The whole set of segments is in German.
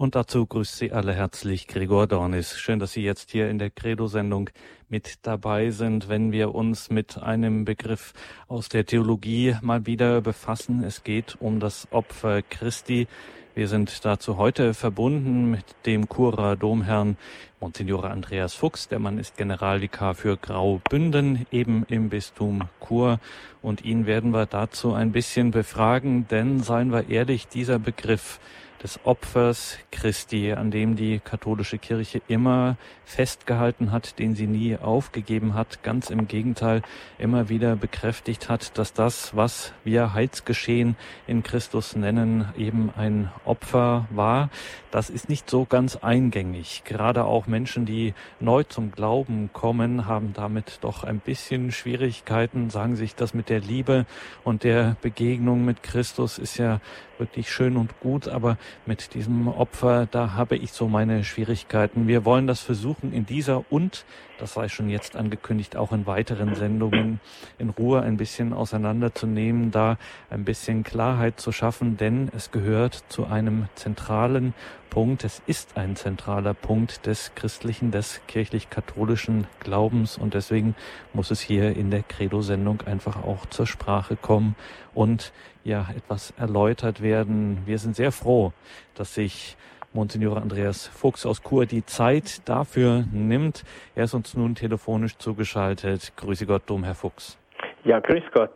Und dazu grüßt Sie alle herzlich Gregor Dornis. Schön, dass Sie jetzt hier in der Credo-Sendung mit dabei sind, wenn wir uns mit einem Begriff aus der Theologie mal wieder befassen. Es geht um das Opfer Christi. Wir sind dazu heute verbunden mit dem Churer Domherrn Monsignore Andreas Fuchs. Der Mann ist Generalvikar für Graubünden, eben im Bistum Chur. Und ihn werden wir dazu ein bisschen befragen, denn seien wir ehrlich, dieser Begriff des Opfers Christi, an dem die katholische Kirche immer festgehalten hat, den sie nie aufgegeben hat, ganz im Gegenteil immer wieder bekräftigt hat, dass das, was wir Heilsgeschehen in Christus nennen, eben ein Opfer war. Das ist nicht so ganz eingängig. Gerade auch Menschen, die neu zum Glauben kommen, haben damit doch ein bisschen Schwierigkeiten, sagen sich, das mit der Liebe und der Begegnung mit Christus ist ja wirklich schön und gut, aber mit diesem Opfer, da habe ich so meine Schwierigkeiten. Wir wollen das versuchen in dieser und, das sei schon jetzt angekündigt, auch in weiteren Sendungen in Ruhe ein bisschen auseinanderzunehmen, da ein bisschen Klarheit zu schaffen, denn es gehört zu einem zentralen Punkt, es ist ein zentraler Punkt des christlichen, des kirchlich-katholischen Glaubens und deswegen muss es hier in der Credo-Sendung einfach auch zur Sprache kommen und ja etwas erläutert werden. Wir sind sehr froh, dass sich Monsignor Andreas Fuchs aus Chur die Zeit dafür nimmt. Er ist uns nun telefonisch zugeschaltet. Grüße Gott, Dom Herr Fuchs. Ja, grüß Gott.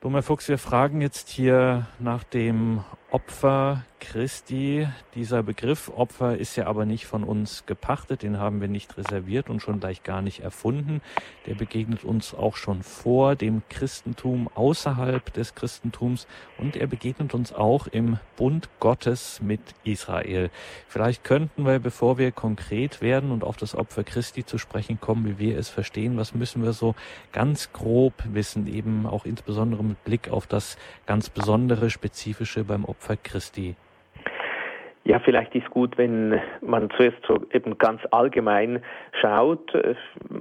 Dom Herr Fuchs, wir fragen jetzt hier nach dem Opfer Christi. Dieser Begriff Opfer ist ja aber nicht von uns gepachtet, den haben wir nicht reserviert und schon gleich gar nicht erfunden. Der begegnet uns auch schon vor dem Christentum, außerhalb des Christentums und er begegnet uns auch im Bund Gottes mit Israel. Vielleicht könnten wir, bevor wir konkret werden und auf das Opfer Christi zu sprechen kommen, wie wir es verstehen, was müssen wir so ganz grob wissen, eben auch insbesondere mit Blick auf das ganz besondere, spezifische beim Opfer Christi? Ja, vielleicht ist gut, wenn man zuerst so eben ganz allgemein schaut.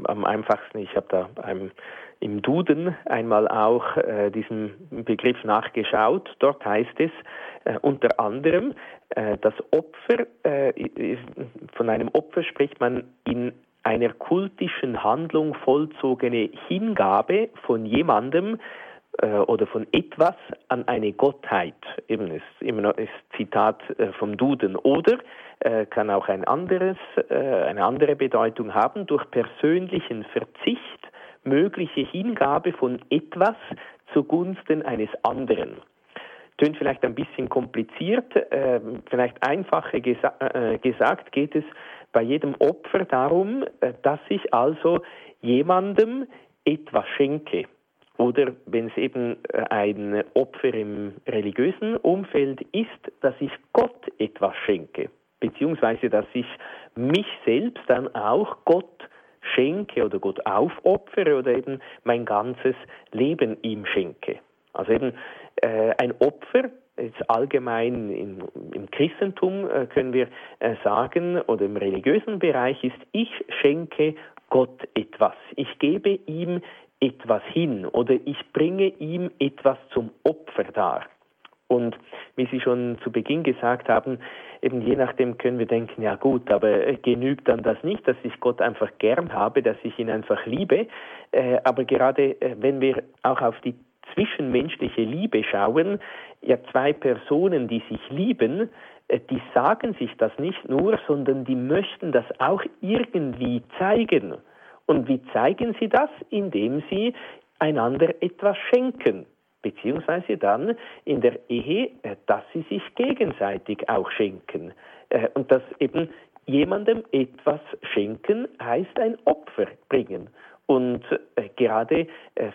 Am einfachsten, ich habe da einem, im Duden einmal auch äh, diesen Begriff nachgeschaut. Dort heißt es äh, unter anderem, äh, das Opfer, äh, von einem Opfer spricht man in einer kultischen Handlung vollzogene Hingabe von jemandem, oder von etwas an eine Gottheit. Eben ist immer noch ist Zitat äh, vom Duden. Oder äh, kann auch ein anderes, eine andere Bedeutung haben, durch persönlichen Verzicht mögliche Hingabe von etwas zugunsten eines anderen. Tönt vielleicht ein bisschen kompliziert, vielleicht einfacher gesagt geht es bei jedem Opfer darum, dass ich also jemandem etwas schenke. Oder wenn es eben äh, ein Opfer im religiösen Umfeld ist, dass ich Gott etwas schenke, beziehungsweise dass ich mich selbst dann auch Gott schenke oder Gott aufopfere oder eben mein ganzes Leben ihm schenke. Also eben äh, ein Opfer, jetzt allgemein im, im Christentum äh, können wir äh, sagen, oder im religiösen Bereich ist, ich schenke Gott etwas. Ich gebe ihm etwas hin oder ich bringe ihm etwas zum Opfer dar. Und wie Sie schon zu Beginn gesagt haben, eben je nachdem können wir denken, ja gut, aber genügt dann das nicht, dass ich Gott einfach gern habe, dass ich ihn einfach liebe. Äh, aber gerade äh, wenn wir auch auf die zwischenmenschliche Liebe schauen, ja zwei Personen, die sich lieben, äh, die sagen sich das nicht nur, sondern die möchten das auch irgendwie zeigen. Und wie zeigen sie das? Indem sie einander etwas schenken, beziehungsweise dann in der Ehe, äh, dass sie sich gegenseitig auch schenken. Äh, und dass eben jemandem etwas schenken heißt ein Opfer bringen. Und äh, gerade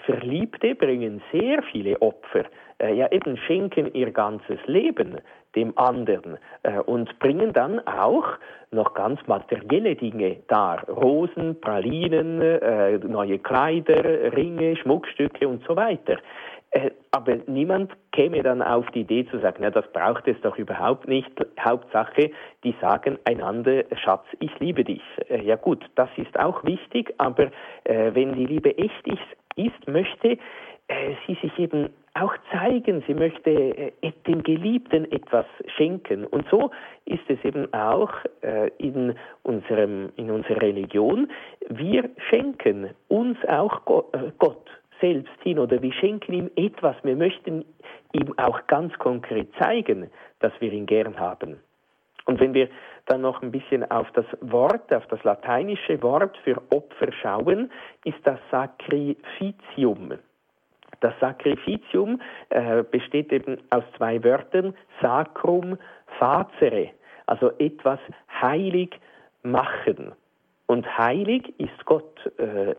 Verliebte bringen sehr viele Opfer, ja eben schenken ihr ganzes Leben dem anderen äh, und bringen dann auch noch ganz materielle Dinge dar. Rosen, Pralinen, äh, neue Kleider, Ringe, Schmuckstücke und so weiter. Äh, aber niemand käme dann auf die Idee zu sagen, ja, das braucht es doch überhaupt nicht. Hauptsache, die sagen einander, Schatz, ich liebe dich. Äh, ja gut, das ist auch wichtig, aber äh, wenn die Liebe echt ist, ist möchte sie sich eben auch zeigen, sie möchte äh, dem Geliebten etwas schenken. Und so ist es eben auch äh, in, unserem, in unserer Religion. Wir schenken uns auch äh, Gott selbst hin oder wir schenken ihm etwas. Wir möchten ihm auch ganz konkret zeigen, dass wir ihn gern haben. Und wenn wir dann noch ein bisschen auf das Wort, auf das lateinische Wort für Opfer schauen, ist das Sacrificium. Das Sacrificium äh, besteht eben aus zwei Wörtern, sacrum facere, also etwas heilig machen. Und heilig ist Gott. Äh,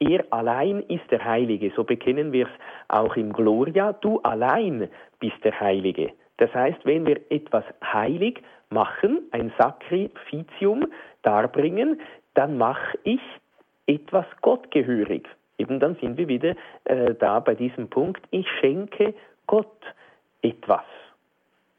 er allein ist der Heilige. So bekennen wir es auch im Gloria. Du allein bist der Heilige. Das heißt, wenn wir etwas heilig machen, ein Sacrificium darbringen, dann mache ich etwas gottgehörig. Eben dann sind wir wieder äh, da bei diesem Punkt, ich schenke Gott etwas.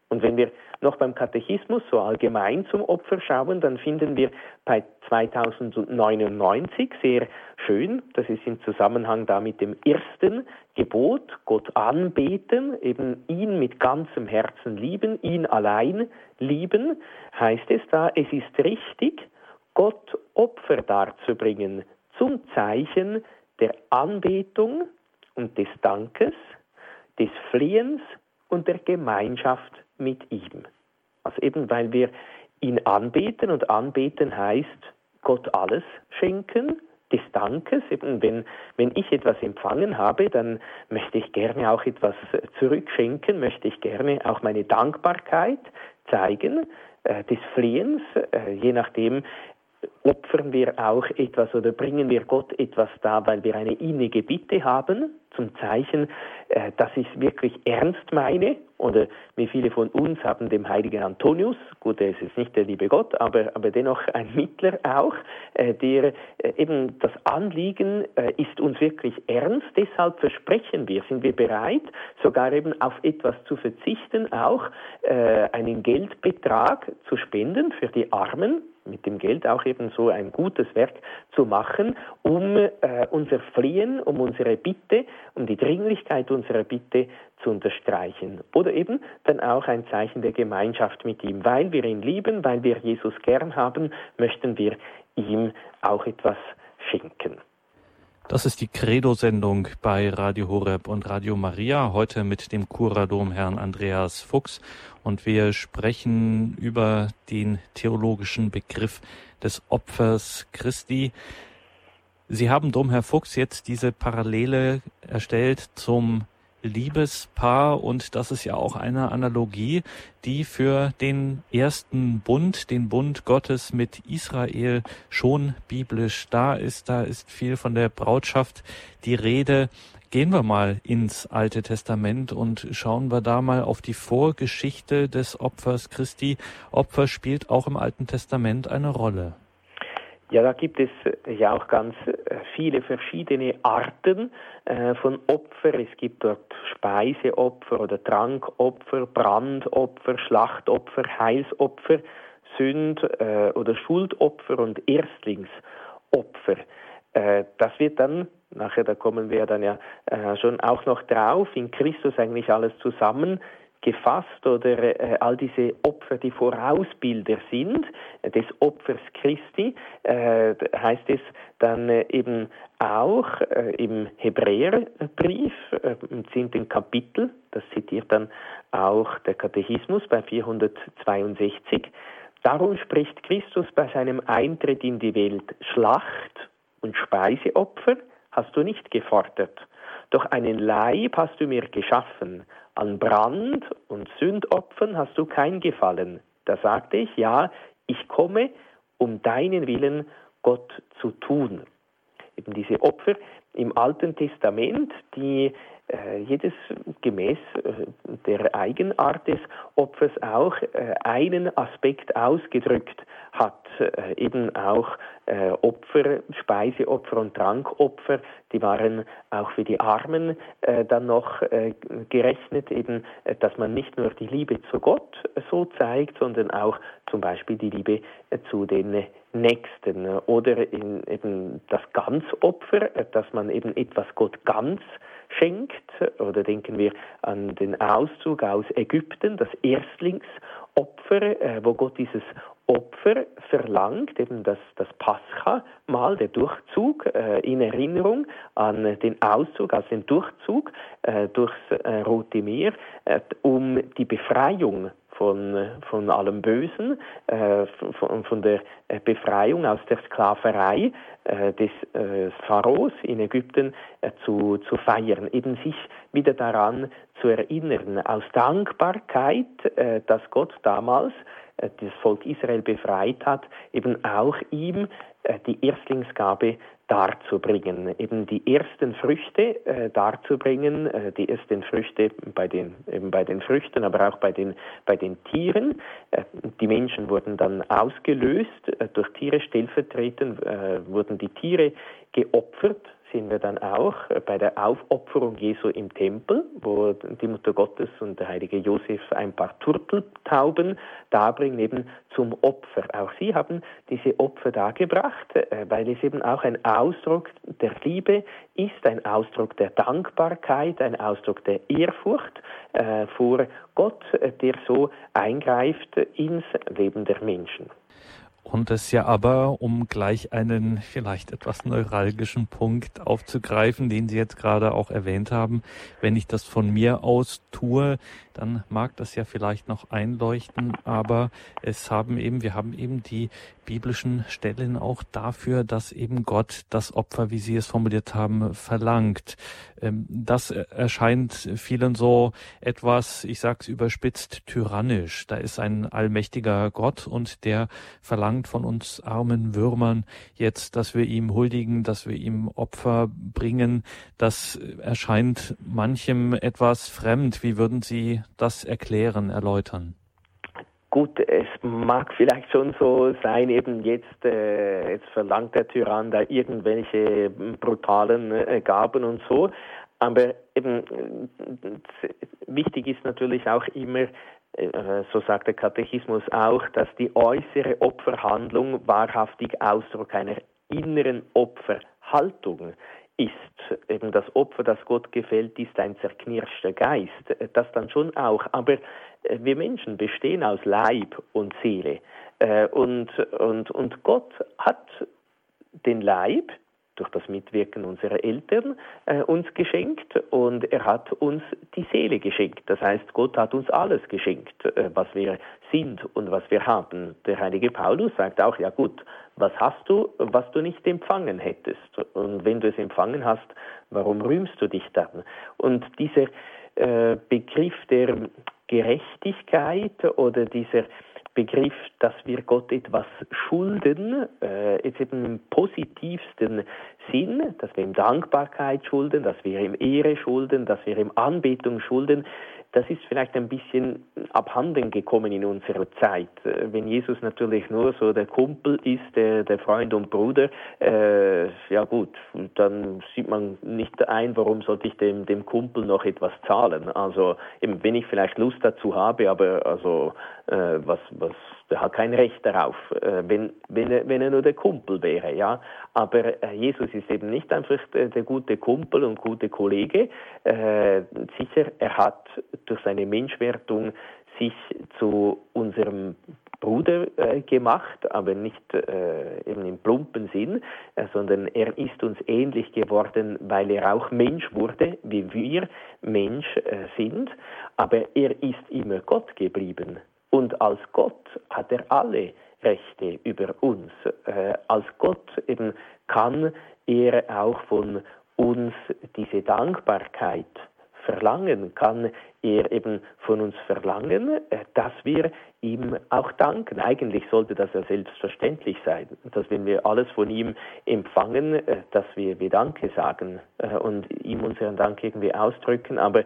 Und wenn wir noch beim Katechismus so allgemein zum Opfer schauen, dann finden wir bei 2099 sehr schön, das ist im Zusammenhang da mit dem ersten Gebot, Gott anbeten, eben ihn mit ganzem Herzen lieben, ihn allein lieben, heißt es da, es ist richtig, Gott Opfer darzubringen zum Zeichen der Anbetung und des Dankes, des Flehens und der Gemeinschaft mit ihm. Also eben weil wir ihn anbeten und anbeten heißt Gott alles schenken, des Dankes. Eben wenn, wenn ich etwas empfangen habe, dann möchte ich gerne auch etwas zurückschenken, möchte ich gerne auch meine Dankbarkeit zeigen, äh, des Flehens, äh, je nachdem, opfern wir auch etwas oder bringen wir Gott etwas da, weil wir eine innige Bitte haben, zum Zeichen, äh, dass ich es wirklich ernst meine. Oder wie viele von uns haben dem heiligen Antonius, gut, er ist jetzt nicht der liebe Gott, aber, aber dennoch ein Mittler auch, äh, der äh, eben das Anliegen äh, ist uns wirklich ernst, deshalb versprechen wir, sind wir bereit, sogar eben auf etwas zu verzichten, auch äh, einen Geldbetrag zu spenden für die Armen, mit dem Geld auch eben so ein gutes Werk zu machen, um äh, unser Fliehen, um unsere Bitte, um die Dringlichkeit unserer Bitte zu unterstreichen. Oder eben dann auch ein Zeichen der Gemeinschaft mit ihm. Weil wir ihn lieben, weil wir Jesus gern haben, möchten wir ihm auch etwas schenken. Das ist die Credo-Sendung bei Radio Horeb und Radio Maria, heute mit dem Kuradom Herrn Andreas Fuchs. Und wir sprechen über den theologischen Begriff des Opfers Christi. Sie haben, Domherr Fuchs, jetzt diese Parallele erstellt zum Liebespaar und das ist ja auch eine Analogie, die für den ersten Bund, den Bund Gottes mit Israel schon biblisch da ist. Da ist viel von der Brautschaft die Rede. Gehen wir mal ins Alte Testament und schauen wir da mal auf die Vorgeschichte des Opfers Christi. Opfer spielt auch im Alten Testament eine Rolle. Ja, da gibt es äh, ja auch ganz äh, viele verschiedene Arten äh, von Opfer. Es gibt dort Speiseopfer oder Trankopfer, Brandopfer, Schlachtopfer, Heilsopfer, Sünd- oder Schuldopfer und Erstlingsopfer. Das wird dann, nachher da kommen wir dann ja schon auch noch drauf, in Christus eigentlich alles zusammen gefasst oder äh, all diese Opfer, die Vorausbilder sind äh, des Opfers Christi, äh, heißt es dann äh, eben auch äh, im Hebräerbrief äh, im zehnten Kapitel, das zitiert dann auch der Katechismus bei 462, darum spricht Christus bei seinem Eintritt in die Welt Schlacht und Speiseopfer hast du nicht gefordert, doch einen Leib hast du mir geschaffen, an Brand und Sündopfern hast du kein Gefallen. Da sagte ich, ja, ich komme, um deinen Willen Gott zu tun. Eben diese Opfer im Alten Testament, die jedes gemäß äh, der Eigenart des Opfers auch äh, einen Aspekt ausgedrückt hat, äh, eben auch äh, Opfer, Speiseopfer und Trankopfer, die waren auch für die Armen äh, dann noch gerechnet, eben, dass man nicht nur die Liebe zu Gott so zeigt, sondern auch zum Beispiel die Liebe zu den Nächsten. Oder eben das Ganzopfer, dass man eben etwas Gott ganz schenkt. Oder denken wir an den Auszug aus Ägypten, das Erstlingsopfer, äh, wo Gott dieses Opfer verlangt, eben das, das Pascha-Mal, der Durchzug, äh, in Erinnerung an den Auszug, also den Durchzug äh, durchs äh, Rote Meer, äh, um die Befreiung von, von allem Bösen, äh, von, von, der äh, Befreiung aus der Sklaverei äh, des äh, Pharaos in Ägypten äh, zu, zu feiern, eben sich wieder daran zu erinnern, aus Dankbarkeit, äh, dass Gott damals das Volk Israel befreit hat, eben auch ihm die Erstlingsgabe darzubringen, eben die ersten Früchte äh, darzubringen, äh, die ersten Früchte bei den, eben bei den Früchten, aber auch bei den, bei den Tieren. Äh, die Menschen wurden dann ausgelöst, äh, durch Tiere stellvertretend äh, wurden die Tiere geopfert sehen wir dann auch bei der Aufopferung Jesu im Tempel, wo die Mutter Gottes und der heilige Josef ein paar Turteltauben darbringen, eben zum Opfer. Auch sie haben diese Opfer dargebracht, äh, weil es eben auch ein Ausdruck der Liebe ist, ein Ausdruck der Dankbarkeit, ein Ausdruck der Ehrfurcht äh, vor Gott, äh, der so eingreift ins Leben der Menschen. Und es ja aber, um gleich einen vielleicht etwas neuralgischen Punkt aufzugreifen, den Sie jetzt gerade auch erwähnt haben, wenn ich das von mir aus tue, dann mag das ja vielleicht noch einleuchten, aber es haben eben, wir haben eben die biblischen Stellen auch dafür, dass eben Gott das Opfer, wie Sie es formuliert haben, verlangt. Ähm, das erscheint vielen so etwas, ich sag's überspitzt, tyrannisch. Da ist ein allmächtiger Gott und der verlangt von uns armen Würmern jetzt, dass wir ihm huldigen, dass wir ihm Opfer bringen. Das erscheint manchem etwas fremd. Wie würden Sie das erklären, erläutern? Gut, es mag vielleicht schon so sein, eben jetzt, äh, jetzt verlangt der Tyrann da irgendwelche brutalen äh, Gaben und so, aber eben äh, wichtig ist natürlich auch immer, äh, so sagt der Katechismus auch, dass die äußere Opferhandlung wahrhaftig Ausdruck einer inneren Opferhaltung ist. Eben das Opfer, das Gott gefällt, ist ein zerknirschter Geist. Das dann schon auch. Aber äh, wir Menschen bestehen aus Leib und Seele. Äh, und, und, und Gott hat den Leib, durch das Mitwirken unserer Eltern äh, uns geschenkt und er hat uns die Seele geschenkt. Das heißt, Gott hat uns alles geschenkt, was wir sind und was wir haben. Der heilige Paulus sagt auch, ja gut, was hast du, was du nicht empfangen hättest? Und wenn du es empfangen hast, warum rühmst du dich dann? Und dieser äh, Begriff der Gerechtigkeit oder dieser Begriff, dass wir Gott etwas schulden, äh, jetzt eben im positivsten Sinn, dass wir ihm Dankbarkeit schulden, dass wir ihm Ehre schulden, dass wir ihm Anbetung schulden, das ist vielleicht ein bisschen abhanden gekommen in unserer Zeit. Äh, wenn Jesus natürlich nur so der Kumpel ist, der, der Freund und Bruder, äh, ja gut, dann sieht man nicht ein, warum sollte ich dem, dem Kumpel noch etwas zahlen. Also eben, wenn ich vielleicht Lust dazu habe, aber also äh, was, was der hat kein Recht darauf, äh, wenn, wenn, er, wenn er nur der Kumpel wäre, ja. Aber äh, Jesus ist eben nicht einfach der, gute Kumpel und gute Kollege. Äh, sicher, er hat durch seine Menschwertung sich zu unserem Bruder äh, gemacht, aber nicht äh, eben im plumpen Sinn, äh, sondern er ist uns ähnlich geworden, weil er auch Mensch wurde, wie wir Mensch sind, aber er ist immer Gott geblieben. Und als Gott hat er alle Rechte über uns. Äh, als Gott eben kann er auch von uns diese Dankbarkeit verlangen, kann er eben von uns verlangen, äh, dass wir ihm auch danken. Eigentlich sollte das ja selbstverständlich sein, dass wenn wir alles von ihm empfangen, äh, dass wir, wir Danke sagen äh, und ihm unseren Dank irgendwie ausdrücken. Aber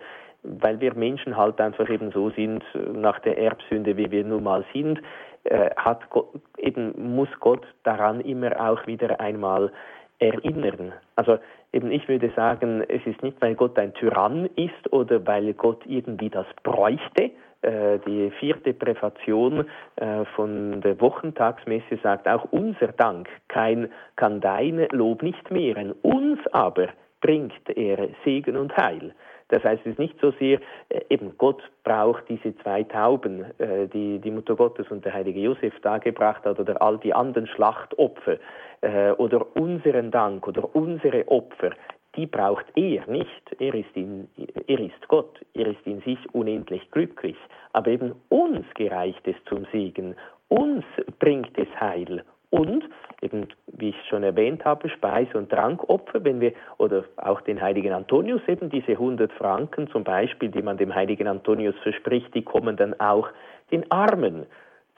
weil wir Menschen halt einfach eben so sind, nach der Erbsünde, wie wir nun mal sind, äh, hat Gott, eben muss Gott daran immer auch wieder einmal erinnern. Also eben ich würde sagen, es ist nicht, weil Gott ein Tyrann ist oder weil Gott irgendwie das bräuchte. Äh, die vierte Präfation äh, von der Wochentagsmesse sagt auch, unser Dank kann, kann dein Lob nicht mehren. Uns aber bringt er Segen und Heil. Das heißt, es ist nicht so sehr, äh, eben Gott braucht diese zwei Tauben, äh, die die Mutter Gottes und der heilige Josef dargebracht hat, oder all die anderen Schlachtopfer, äh, oder unseren Dank oder unsere Opfer, die braucht er nicht. Er ist, in, er ist Gott, er ist in sich unendlich glücklich. Aber eben uns gereicht es zum Segen, uns bringt es Heil und eben, wie ich schon erwähnt habe, Speise- und Trankopfer, wenn wir, oder auch den heiligen Antonius eben, diese 100 Franken zum Beispiel, die man dem heiligen Antonius verspricht, die kommen dann auch den Armen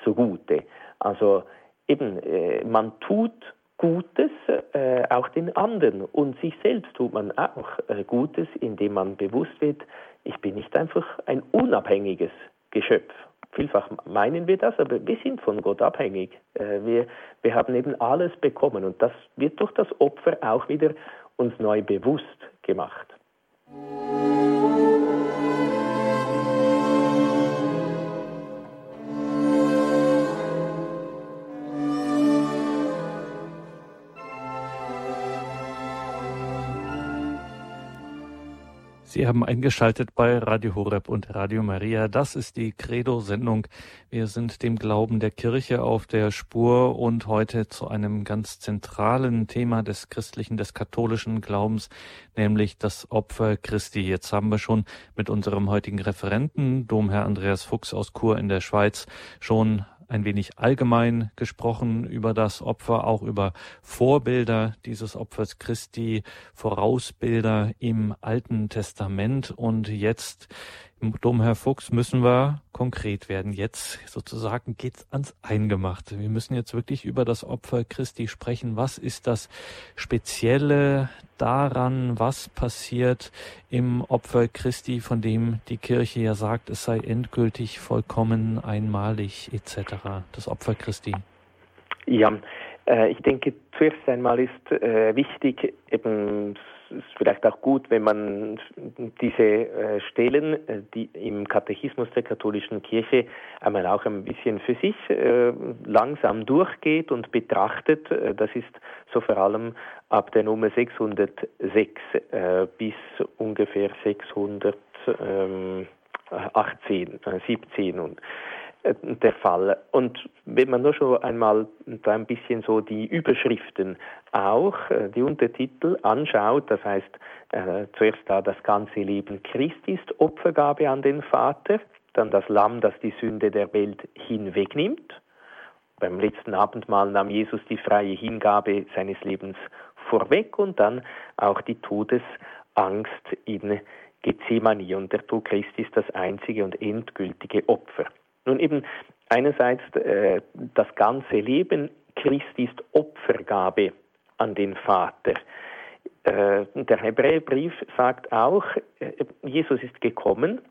zugute. Also eben, äh, man tut Gutes äh, auch den anderen und sich selbst tut man auch äh, Gutes, indem man bewusst wird, ich bin nicht einfach ein unabhängiges Geschöpf. Vielfach meinen wir das, aber wir sind von Gott abhängig. Äh, wir, wir haben eben alles bekommen und das wird durch das Opfer auch wieder uns neu bewusst gemacht. Sie haben eingeschaltet bei Radio Horeb und Radio Maria. Das ist die Credo-Sendung. Wir sind dem Glauben der Kirche auf der Spur und heute zu einem ganz zentralen Thema des christlichen, des katholischen Glaubens, nämlich das Opfer Christi. Jetzt haben wir schon mit unserem heutigen Referenten, Domherr Andreas Fuchs aus Chur in der Schweiz, schon ein wenig allgemein gesprochen über das Opfer, auch über Vorbilder dieses Opfers Christi, Vorausbilder im Alten Testament. Und jetzt Domherr Fuchs müssen wir konkret werden. Jetzt sozusagen geht's ans Eingemachte. Wir müssen jetzt wirklich über das Opfer Christi sprechen. Was ist das Spezielle daran? Was passiert im Opfer Christi, von dem die Kirche ja sagt, es sei endgültig, vollkommen, einmalig etc. Das Opfer Christi. Ja, äh, ich denke, zuerst einmal ist äh, wichtig, eben ist vielleicht auch gut, wenn man diese äh, Stellen, äh, die im Katechismus der katholischen Kirche einmal auch ein bisschen für sich äh, langsam durchgeht und betrachtet. Das ist so vor allem ab der Nummer 606 bis ungefähr 618, 17 und der Fall. Und wenn man nur schon einmal da ein bisschen so die Überschriften auch, äh, die Untertitel anschaut, das heißt äh, zuerst da das ganze Leben Christi ist Opfergabe an den Vater, dann das Lamm, das die Sünde der Welt hinwegnimmt. Beim letzten Abendmahl nahm Jesus die freie Hingabe seines Lebens vorweg und dann auch die Todesangst in Gethsemane. Und der Tod Christi ist das einzige und endgültige Opfer. Nun eben einerseits äh, das ganze Leben Christi ist Opfergabe an den Vater. Äh, der Hebräerbrief sagt auch, äh, Jesus ist gekommen,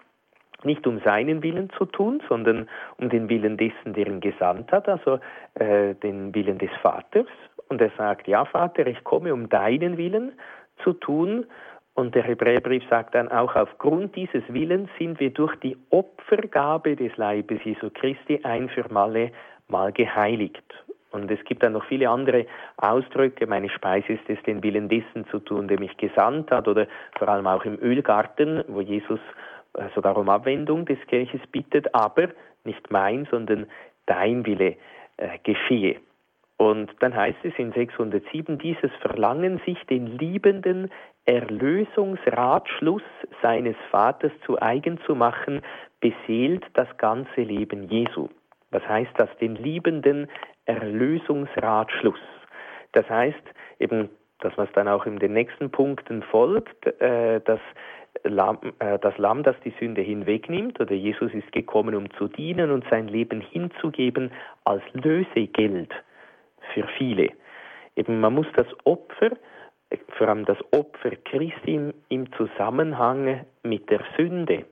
nicht um seinen Willen zu tun, sondern um den Willen dessen, der ihn gesandt hat, also äh, den Willen des Vaters. Und er sagt, ja Vater, ich komme, um deinen Willen zu tun und der Hebräerbrief sagt dann auch, aufgrund dieses Willens sind wir durch die Opfergabe des Leibes Jesu Christi ein für alle Mal geheiligt. Und es gibt dann noch viele andere Ausdrücke. Meine Speise ist es, den Willen dessen zu tun, der mich gesandt hat, oder vor allem auch im Ölgarten, wo Jesus äh, sogar um Abwendung des Kirches bittet, aber nicht mein, sondern dein Wille äh, geschehe. Und dann heißt es in 607, dieses Verlangen, sich den Liebenden Erlösungsratschluss seines Vaters zu eigen zu machen, beseelt das ganze Leben Jesu. Was heißt das? Den liebenden Erlösungsratschluss. Das heißt eben, das was dann auch in den nächsten Punkten folgt, äh, das Lamm, äh, das Lamm, das die Sünde hinwegnimmt, oder Jesus ist gekommen, um zu dienen und sein Leben hinzugeben als Lösegeld für viele. Eben, man muss das Opfer vor allem das Opfer Christi im Zusammenhang mit der Sünde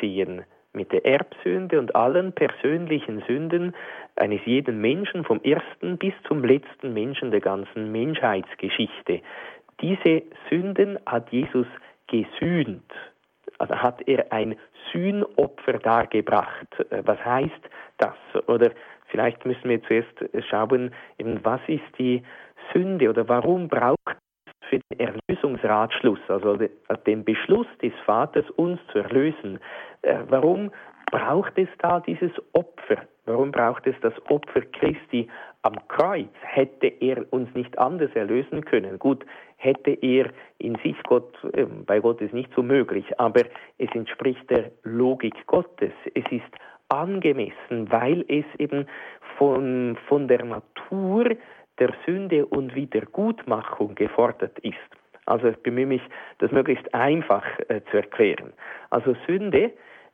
sehen, mit der Erbsünde und allen persönlichen Sünden eines jeden Menschen, vom ersten bis zum letzten Menschen der ganzen Menschheitsgeschichte. Diese Sünden hat Jesus gesühnt, also hat er ein Sühnopfer dargebracht. Was heißt das? Oder vielleicht müssen wir zuerst schauen, was ist die Sünde oder warum braucht für den Erlösungsratschluss, also den Beschluss des Vaters, uns zu erlösen. Äh, warum braucht es da dieses Opfer? Warum braucht es das Opfer Christi am Kreuz? Hätte er uns nicht anders erlösen können? Gut, hätte er in sich Gott, ähm, bei Gott ist nicht so möglich, aber es entspricht der Logik Gottes. Es ist angemessen, weil es eben von, von der Natur der Sünde und Wiedergutmachung gefordert ist. Also ich bemühe mich, das möglichst einfach äh, zu erklären. Also Sünde,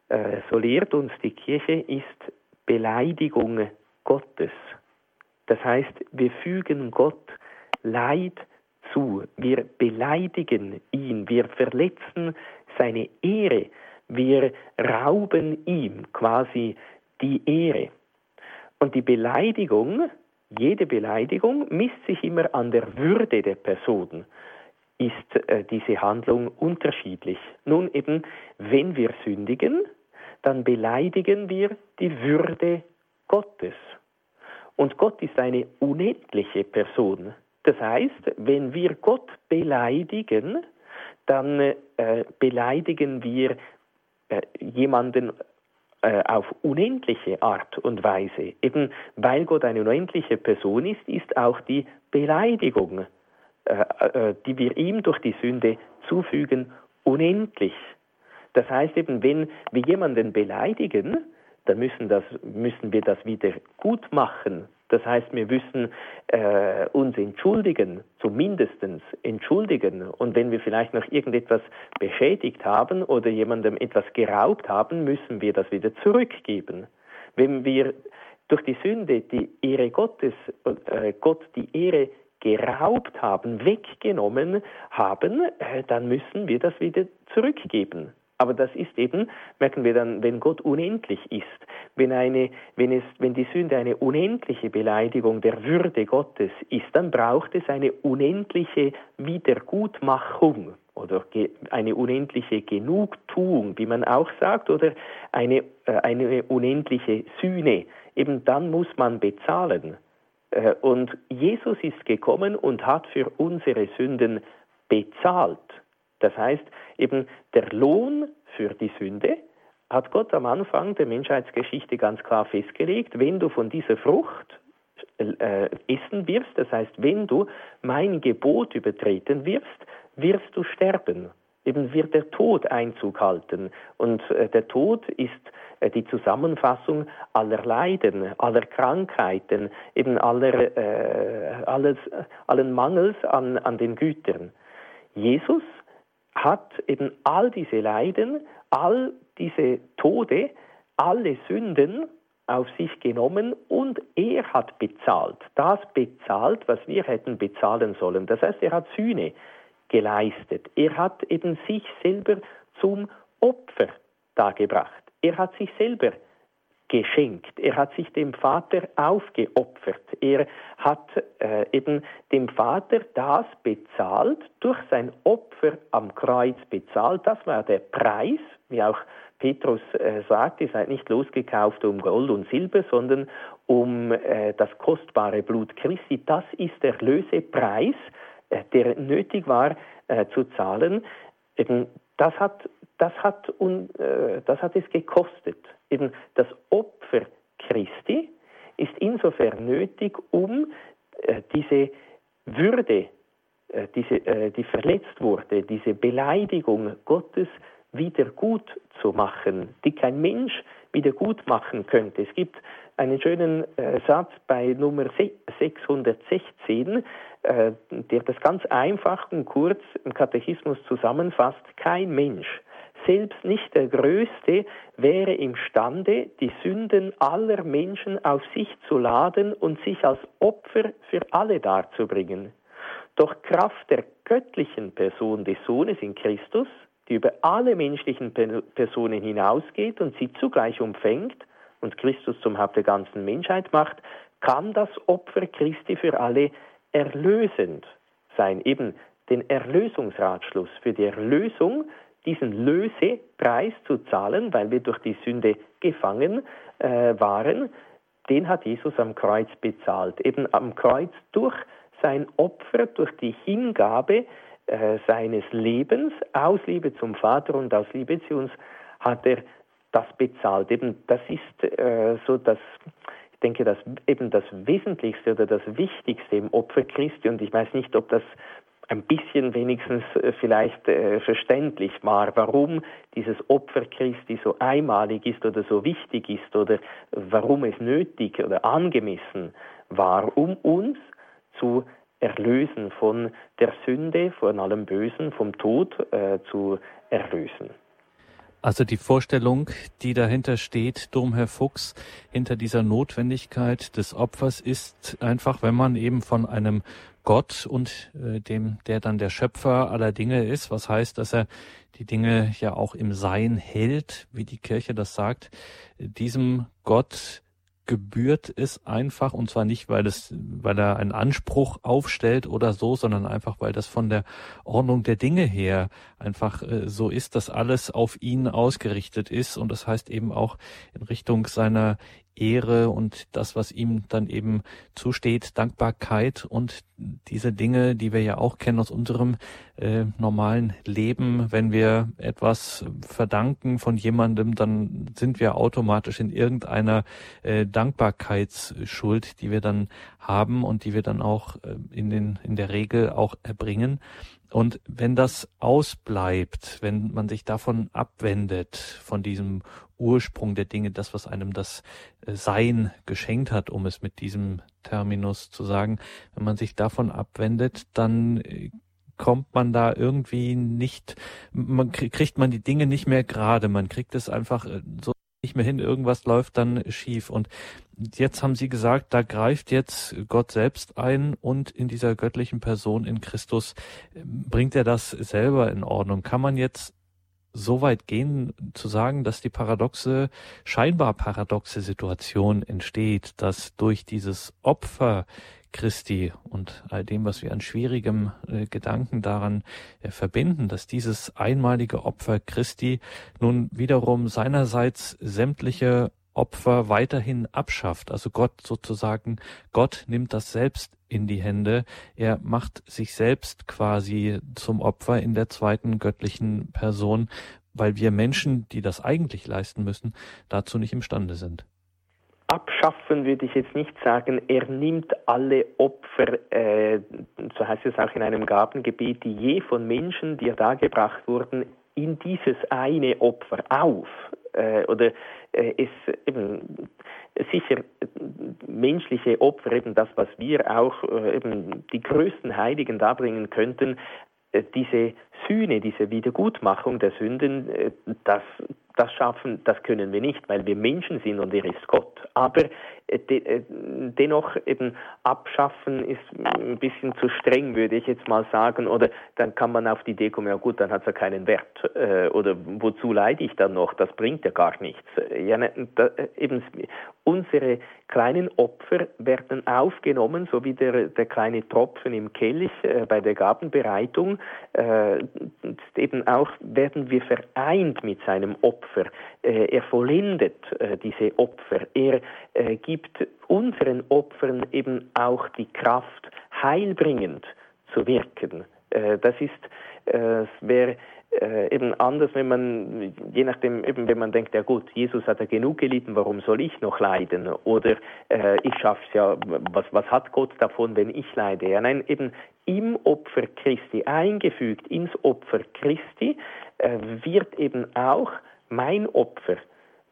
äh, so lehrt uns die Kirche, ist Beleidigung Gottes. Das heißt, wir fügen Gott Leid zu, wir beleidigen ihn, wir verletzen seine Ehre, wir rauben ihm quasi die Ehre. Und die Beleidigung, jede Beleidigung misst sich immer an der Würde der Person. Ist äh, diese Handlung unterschiedlich? Nun eben, wenn wir sündigen, dann beleidigen wir die Würde Gottes. Und Gott ist eine unendliche Person. Das heißt, wenn wir Gott beleidigen, dann äh, beleidigen wir äh, jemanden äh, auf unendliche Art und Weise. Eben weil Gott eine unendliche Person ist, ist auch die Beleidigung, äh, äh, die wir ihm durch die Sünde zufügen, unendlich. Das heißt eben, wenn wir jemanden beleidigen, dann müssen, das, müssen wir das wieder gut machen. Das heißt, wir müssen äh, uns entschuldigen, zumindest entschuldigen. Und wenn wir vielleicht noch irgendetwas beschädigt haben oder jemandem etwas geraubt haben, müssen wir das wieder zurückgeben. Wenn wir durch die Sünde die Ehre Gottes, äh, Gott die Ehre geraubt haben, weggenommen haben, äh, dann müssen wir das wieder zurückgeben. Aber das ist eben, merken wir dann, wenn Gott unendlich ist, wenn, eine, wenn, es, wenn die Sünde eine unendliche Beleidigung der Würde Gottes ist, dann braucht es eine unendliche Wiedergutmachung oder eine unendliche Genugtuung, wie man auch sagt, oder eine, äh, eine unendliche Sühne. Eben dann muss man bezahlen. Äh, und Jesus ist gekommen und hat für unsere Sünden bezahlt. Das heißt, eben der Lohn für die Sünde hat Gott am Anfang der Menschheitsgeschichte ganz klar festgelegt, wenn du von dieser Frucht äh, essen wirst, das heißt, wenn du mein Gebot übertreten wirst, wirst du sterben. Eben wird der Tod Einzug halten. Und äh, der Tod ist äh, die Zusammenfassung aller Leiden, aller Krankheiten, eben aller, äh, alles, allen Mangels an, an den Gütern. Jesus hat eben all diese Leiden, all diese Tode, alle Sünden auf sich genommen und er hat bezahlt. Das bezahlt, was wir hätten bezahlen sollen. Das heißt, er hat Sühne geleistet. Er hat eben sich selber zum Opfer dargebracht. Er hat sich selber geschenkt. Er hat sich dem Vater aufgeopfert. Er hat äh, eben dem Vater das bezahlt, durch sein Opfer am Kreuz bezahlt. Das war der Preis, wie auch Petrus äh, sagt, ihr seid nicht losgekauft um Gold und Silber, sondern um äh, das kostbare Blut Christi. Das ist der Lösepreis, äh, der nötig war äh, zu zahlen. Eben, das hat, das hat, äh, das hat es gekostet. Eben das Opfer Christi ist insofern nötig, um äh, diese Würde, äh, diese, äh, die verletzt wurde, diese Beleidigung Gottes wieder gut zu machen, die kein Mensch wieder gut machen könnte. Es gibt einen schönen äh, Satz bei Nummer 616, äh, der das ganz einfach und kurz im Katechismus zusammenfasst. Kein Mensch selbst nicht der Größte wäre imstande, die Sünden aller Menschen auf sich zu laden und sich als Opfer für alle darzubringen. Doch Kraft der göttlichen Person des Sohnes in Christus, die über alle menschlichen Personen hinausgeht und sie zugleich umfängt und Christus zum Haupt der ganzen Menschheit macht, kann das Opfer Christi für alle erlösend sein, eben den Erlösungsratschluss für die Erlösung diesen Lösepreis zu zahlen, weil wir durch die Sünde gefangen äh, waren, den hat Jesus am Kreuz bezahlt. Eben am Kreuz durch sein Opfer, durch die Hingabe äh, seines Lebens, aus Liebe zum Vater und aus Liebe zu uns, hat er das bezahlt. Eben, das ist äh, so das, ich denke, das eben das Wesentlichste oder das Wichtigste im Opfer Christi. Und ich weiß nicht, ob das ein bisschen wenigstens äh, vielleicht äh, verständlich war, warum dieses Opfer Christi so einmalig ist oder so wichtig ist oder warum es nötig oder angemessen war, um uns zu erlösen von der Sünde, von allem Bösen, vom Tod äh, zu erlösen. Also die Vorstellung, die dahinter steht, Domherr Fuchs, hinter dieser Notwendigkeit des Opfers ist einfach, wenn man eben von einem Gott und äh, dem, der dann der Schöpfer aller Dinge ist, was heißt, dass er die Dinge ja auch im Sein hält, wie die Kirche das sagt, diesem Gott gebührt es einfach und zwar nicht, weil es, weil er einen Anspruch aufstellt oder so, sondern einfach, weil das von der Ordnung der Dinge her einfach äh, so ist, dass alles auf ihn ausgerichtet ist. Und das heißt eben auch in Richtung seiner Ehre und das, was ihm dann eben zusteht, Dankbarkeit und diese Dinge, die wir ja auch kennen aus unserem äh, normalen Leben, wenn wir etwas verdanken von jemandem, dann sind wir automatisch in irgendeiner äh, Dankbarkeitsschuld, die wir dann haben und die wir dann auch äh, in den in der Regel auch erbringen. Und wenn das ausbleibt, wenn man sich davon abwendet, von diesem Ursprung der Dinge, das, was einem das äh, Sein geschenkt hat, um es mit diesem Terminus zu sagen, wenn man sich davon abwendet, dann äh, kommt man da irgendwie nicht, man kriegt man die Dinge nicht mehr gerade, man kriegt es einfach äh, so nicht mehr hin, irgendwas läuft dann schief. Und jetzt haben Sie gesagt, da greift jetzt Gott selbst ein und in dieser göttlichen Person in Christus bringt er das selber in Ordnung. Kann man jetzt so weit gehen, zu sagen, dass die paradoxe, scheinbar paradoxe Situation entsteht, dass durch dieses Opfer Christi und all dem, was wir an schwierigem äh, Gedanken daran äh, verbinden, dass dieses einmalige Opfer Christi nun wiederum seinerseits sämtliche Opfer weiterhin abschafft. Also Gott sozusagen, Gott nimmt das selbst in die Hände. Er macht sich selbst quasi zum Opfer in der zweiten göttlichen Person, weil wir Menschen, die das eigentlich leisten müssen, dazu nicht imstande sind. Abschaffen würde ich jetzt nicht sagen. Er nimmt alle Opfer, äh, so heißt es auch in einem Gabengebiet, die je von Menschen, die dargebracht wurden, in dieses eine Opfer auf. Äh, oder äh, es eben sicher menschliche Opfer, eben das, was wir auch äh, eben die größten Heiligen darbringen könnten, äh, diese Sühne, diese Wiedergutmachung der Sünden, äh, das, das schaffen, das können wir nicht, weil wir Menschen sind und er ist Gott. Aber äh, äh, dennoch eben abschaffen ist ein bisschen zu streng, würde ich jetzt mal sagen. Oder dann kann man auf die Idee kommen, ja gut, dann hat es ja keinen Wert. Oder wozu leide ich dann noch? Das bringt ja gar nichts. Ja, ne, da, eben unsere kleinen Opfer werden aufgenommen, so wie der, der kleine Tropfen im Kelch bei der Gabenbereitung. Äh, eben auch werden wir vereint mit seinem Opfer. Äh, er vollendet äh, diese Opfer. Er gibt unseren Opfern eben auch die Kraft, heilbringend zu wirken. Das ist, es wäre äh, eben anders, wenn man, je nachdem, eben wenn man denkt, ja gut, Jesus hat ja genug gelitten, warum soll ich noch leiden? Oder äh, ich schaff's ja, was, was hat Gott davon, wenn ich leide? Ja, nein, eben im Opfer Christi eingefügt, ins Opfer Christi, äh, wird eben auch mein Opfer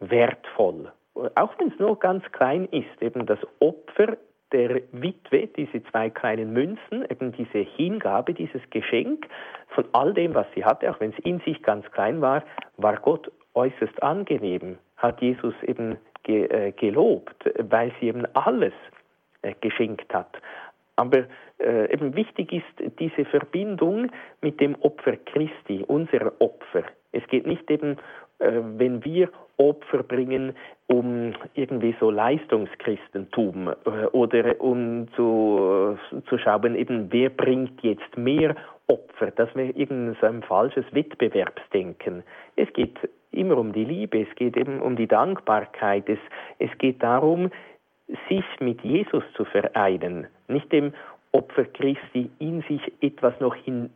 wertvoll. Auch wenn es nur ganz klein ist, eben das Opfer der Witwe diese zwei kleinen Münzen, eben diese Hingabe, dieses Geschenk von all dem, was sie hatte, auch wenn es in sich ganz klein war, war Gott äußerst angenehm, hat Jesus eben ge, äh, gelobt, weil sie eben alles äh, geschenkt hat. Aber äh, eben wichtig ist diese Verbindung mit dem Opfer Christi, unser Opfer. Es geht nicht eben, wenn wir Opfer bringen, um irgendwie so Leistungschristentum äh, oder um zu, zu schauen, eben wer bringt jetzt mehr Opfer, dass wir irgendein so ein falsches Wettbewerbsdenken. Es geht immer um die Liebe, es geht eben um die Dankbarkeit, es, es geht darum, sich mit Jesus zu vereinen, nicht dem Opfer Christi in sich etwas noch hin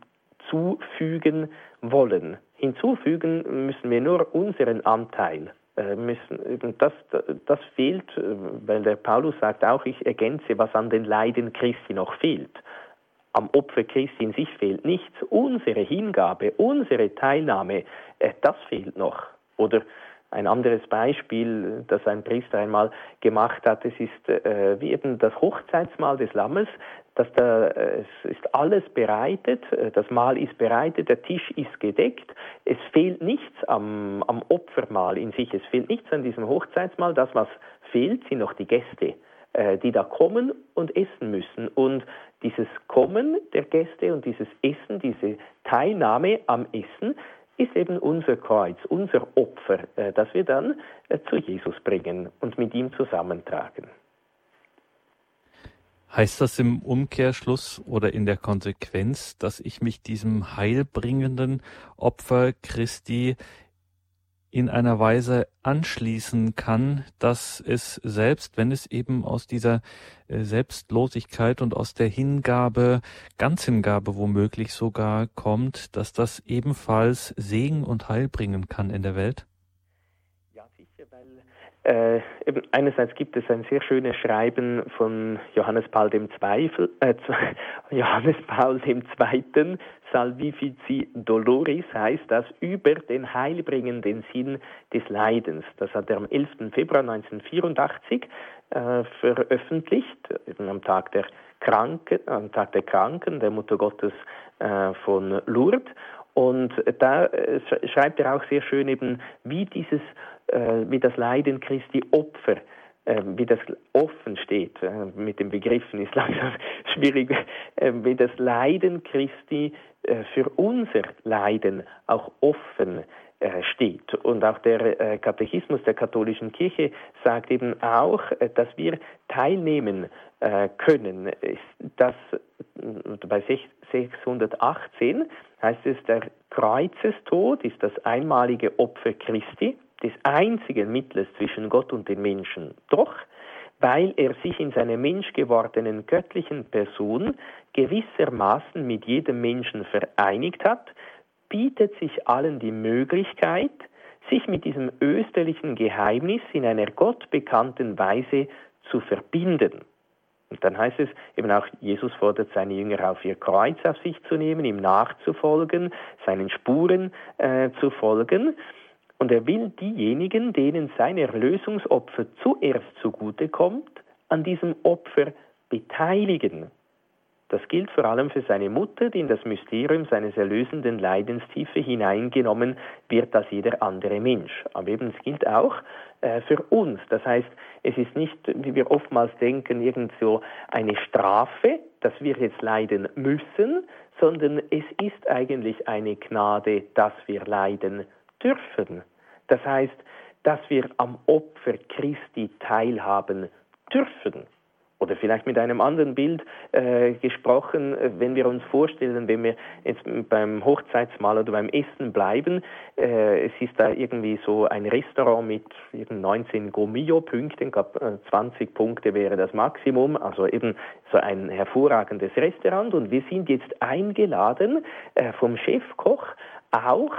hinzufügen wollen. Hinzufügen müssen wir nur unseren Anteil äh, müssen. Das, das fehlt, äh, weil der Paulus sagt auch, ich ergänze, was an den Leiden Christi noch fehlt. Am Opfer Christi in sich fehlt nichts. Unsere Hingabe, unsere Teilnahme, äh, das fehlt noch. Oder ein anderes Beispiel, das ein Priester einmal gemacht hat, es ist äh, wie eben das Hochzeitsmahl des Lammes, dass da, äh, es ist alles bereitet, äh, das Mahl ist bereitet, der Tisch ist gedeckt, es fehlt nichts am, am Opfermahl in sich, es fehlt nichts an diesem Hochzeitsmahl, das was fehlt, sind noch die Gäste äh, die da kommen und essen müssen. Und dieses Kommen der Gäste und dieses Essen, diese Teilnahme am Essen, ist eben unser Kreuz, unser Opfer, das wir dann zu Jesus bringen und mit ihm zusammentragen. Heißt das im Umkehrschluss oder in der Konsequenz, dass ich mich diesem heilbringenden Opfer Christi in einer Weise anschließen kann, dass es selbst, wenn es eben aus dieser äh, Selbstlosigkeit und aus der Hingabe, Ganzhingabe womöglich sogar kommt, dass das ebenfalls Segen und Heil bringen kann in der Welt? Äh, eben einerseits gibt es ein sehr schönes Schreiben von Johannes Paul II., äh, Johannes Paul II., Salvifici Doloris heißt das über den heilbringenden Sinn des Leidens. Das hat er am 11. Februar 1984 äh, veröffentlicht, eben am Tag der Kranken, am Tag der Kranken, der Mutter Gottes äh, von Lourdes. Und da äh, schreibt er auch sehr schön eben, wie dieses äh, wie das Leiden Christi Opfer, äh, wie das offen steht, äh, mit den Begriffen ist langsam schwierig, wie das Leiden Christi für unser Leiden auch offen steht. Und auch der Katechismus der katholischen Kirche sagt eben auch, dass wir teilnehmen können. Das, bei 618 heißt es, der Kreuzestod ist das einmalige Opfer Christi des einzigen Mittels zwischen Gott und den Menschen. Doch, weil er sich in seiner menschgewordenen göttlichen Person gewissermaßen mit jedem Menschen vereinigt hat, bietet sich allen die Möglichkeit, sich mit diesem österlichen Geheimnis in einer gottbekannten Weise zu verbinden. Und dann heißt es eben auch, Jesus fordert seine Jünger auf, ihr Kreuz auf sich zu nehmen, ihm nachzufolgen, seinen Spuren äh, zu folgen. Und er will diejenigen, denen sein Erlösungsopfer zuerst zugutekommt, an diesem Opfer beteiligen. Das gilt vor allem für seine Mutter, die in das Mysterium seines erlösenden Leidens tiefer hineingenommen wird als jeder andere Mensch. Aber eben es gilt auch äh, für uns. Das heißt, es ist nicht, wie wir oftmals denken, irgend so eine Strafe, dass wir jetzt leiden müssen, sondern es ist eigentlich eine Gnade, dass wir leiden dürfen. Das heißt, dass wir am Opfer Christi teilhaben dürfen. Oder vielleicht mit einem anderen Bild äh, gesprochen, äh, wenn wir uns vorstellen, wenn wir jetzt beim Hochzeitsmahl oder beim Essen bleiben, äh, es ist da irgendwie so ein Restaurant mit 19 Gomio-Punkten, 20 äh, Punkte wäre das Maximum, also eben so ein hervorragendes Restaurant und wir sind jetzt eingeladen äh, vom Chefkoch auch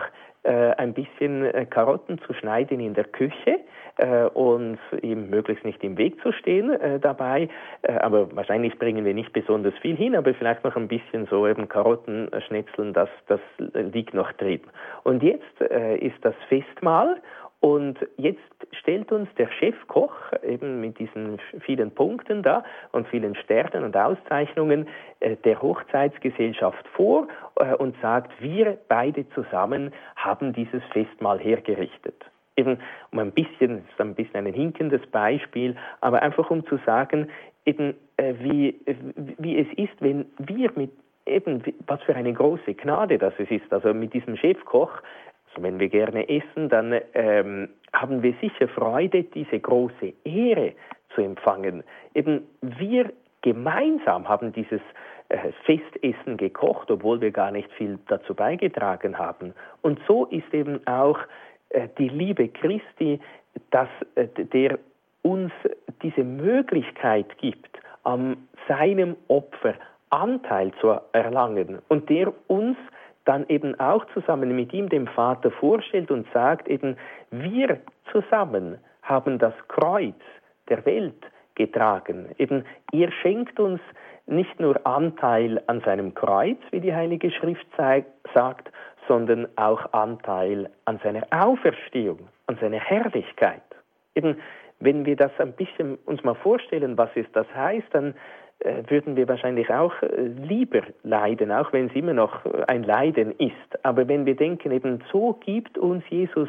ein bisschen äh, Karotten zu schneiden in der Küche äh, und ihm möglichst nicht im Weg zu stehen äh, dabei. Äh, aber wahrscheinlich bringen wir nicht besonders viel hin, aber vielleicht noch ein bisschen so eben Karotten schnetzeln, das, das liegt noch drin. Und jetzt äh, ist das Festmahl und jetzt stellt uns der Chefkoch eben mit diesen vielen Punkten da und vielen Sternen und Auszeichnungen äh, der Hochzeitsgesellschaft vor äh, und sagt, wir beide zusammen haben dieses Festmahl hergerichtet. Eben um ein bisschen, das ist ein bisschen ein hinkendes Beispiel, aber einfach um zu sagen, eben äh, wie, wie es ist, wenn wir mit eben was für eine große Gnade das ist. Also mit diesem Chefkoch also wenn wir gerne essen, dann ähm, haben wir sicher Freude, diese große Ehre zu empfangen. Eben wir gemeinsam haben dieses äh, Festessen gekocht, obwohl wir gar nicht viel dazu beigetragen haben. Und so ist eben auch äh, die Liebe Christi, dass äh, der uns diese Möglichkeit gibt, an seinem Opfer Anteil zu erlangen und der uns dann eben auch zusammen mit ihm dem Vater vorstellt und sagt eben, wir zusammen haben das Kreuz der Welt getragen. Eben, ihr schenkt uns nicht nur Anteil an seinem Kreuz, wie die Heilige Schrift sagt, sondern auch Anteil an seiner Auferstehung, an seiner Herrlichkeit. Eben, wenn wir das ein bisschen uns mal vorstellen, was es das heißt, dann würden wir wahrscheinlich auch äh, lieber leiden, auch wenn es immer noch ein Leiden ist. Aber wenn wir denken, eben so gibt uns Jesus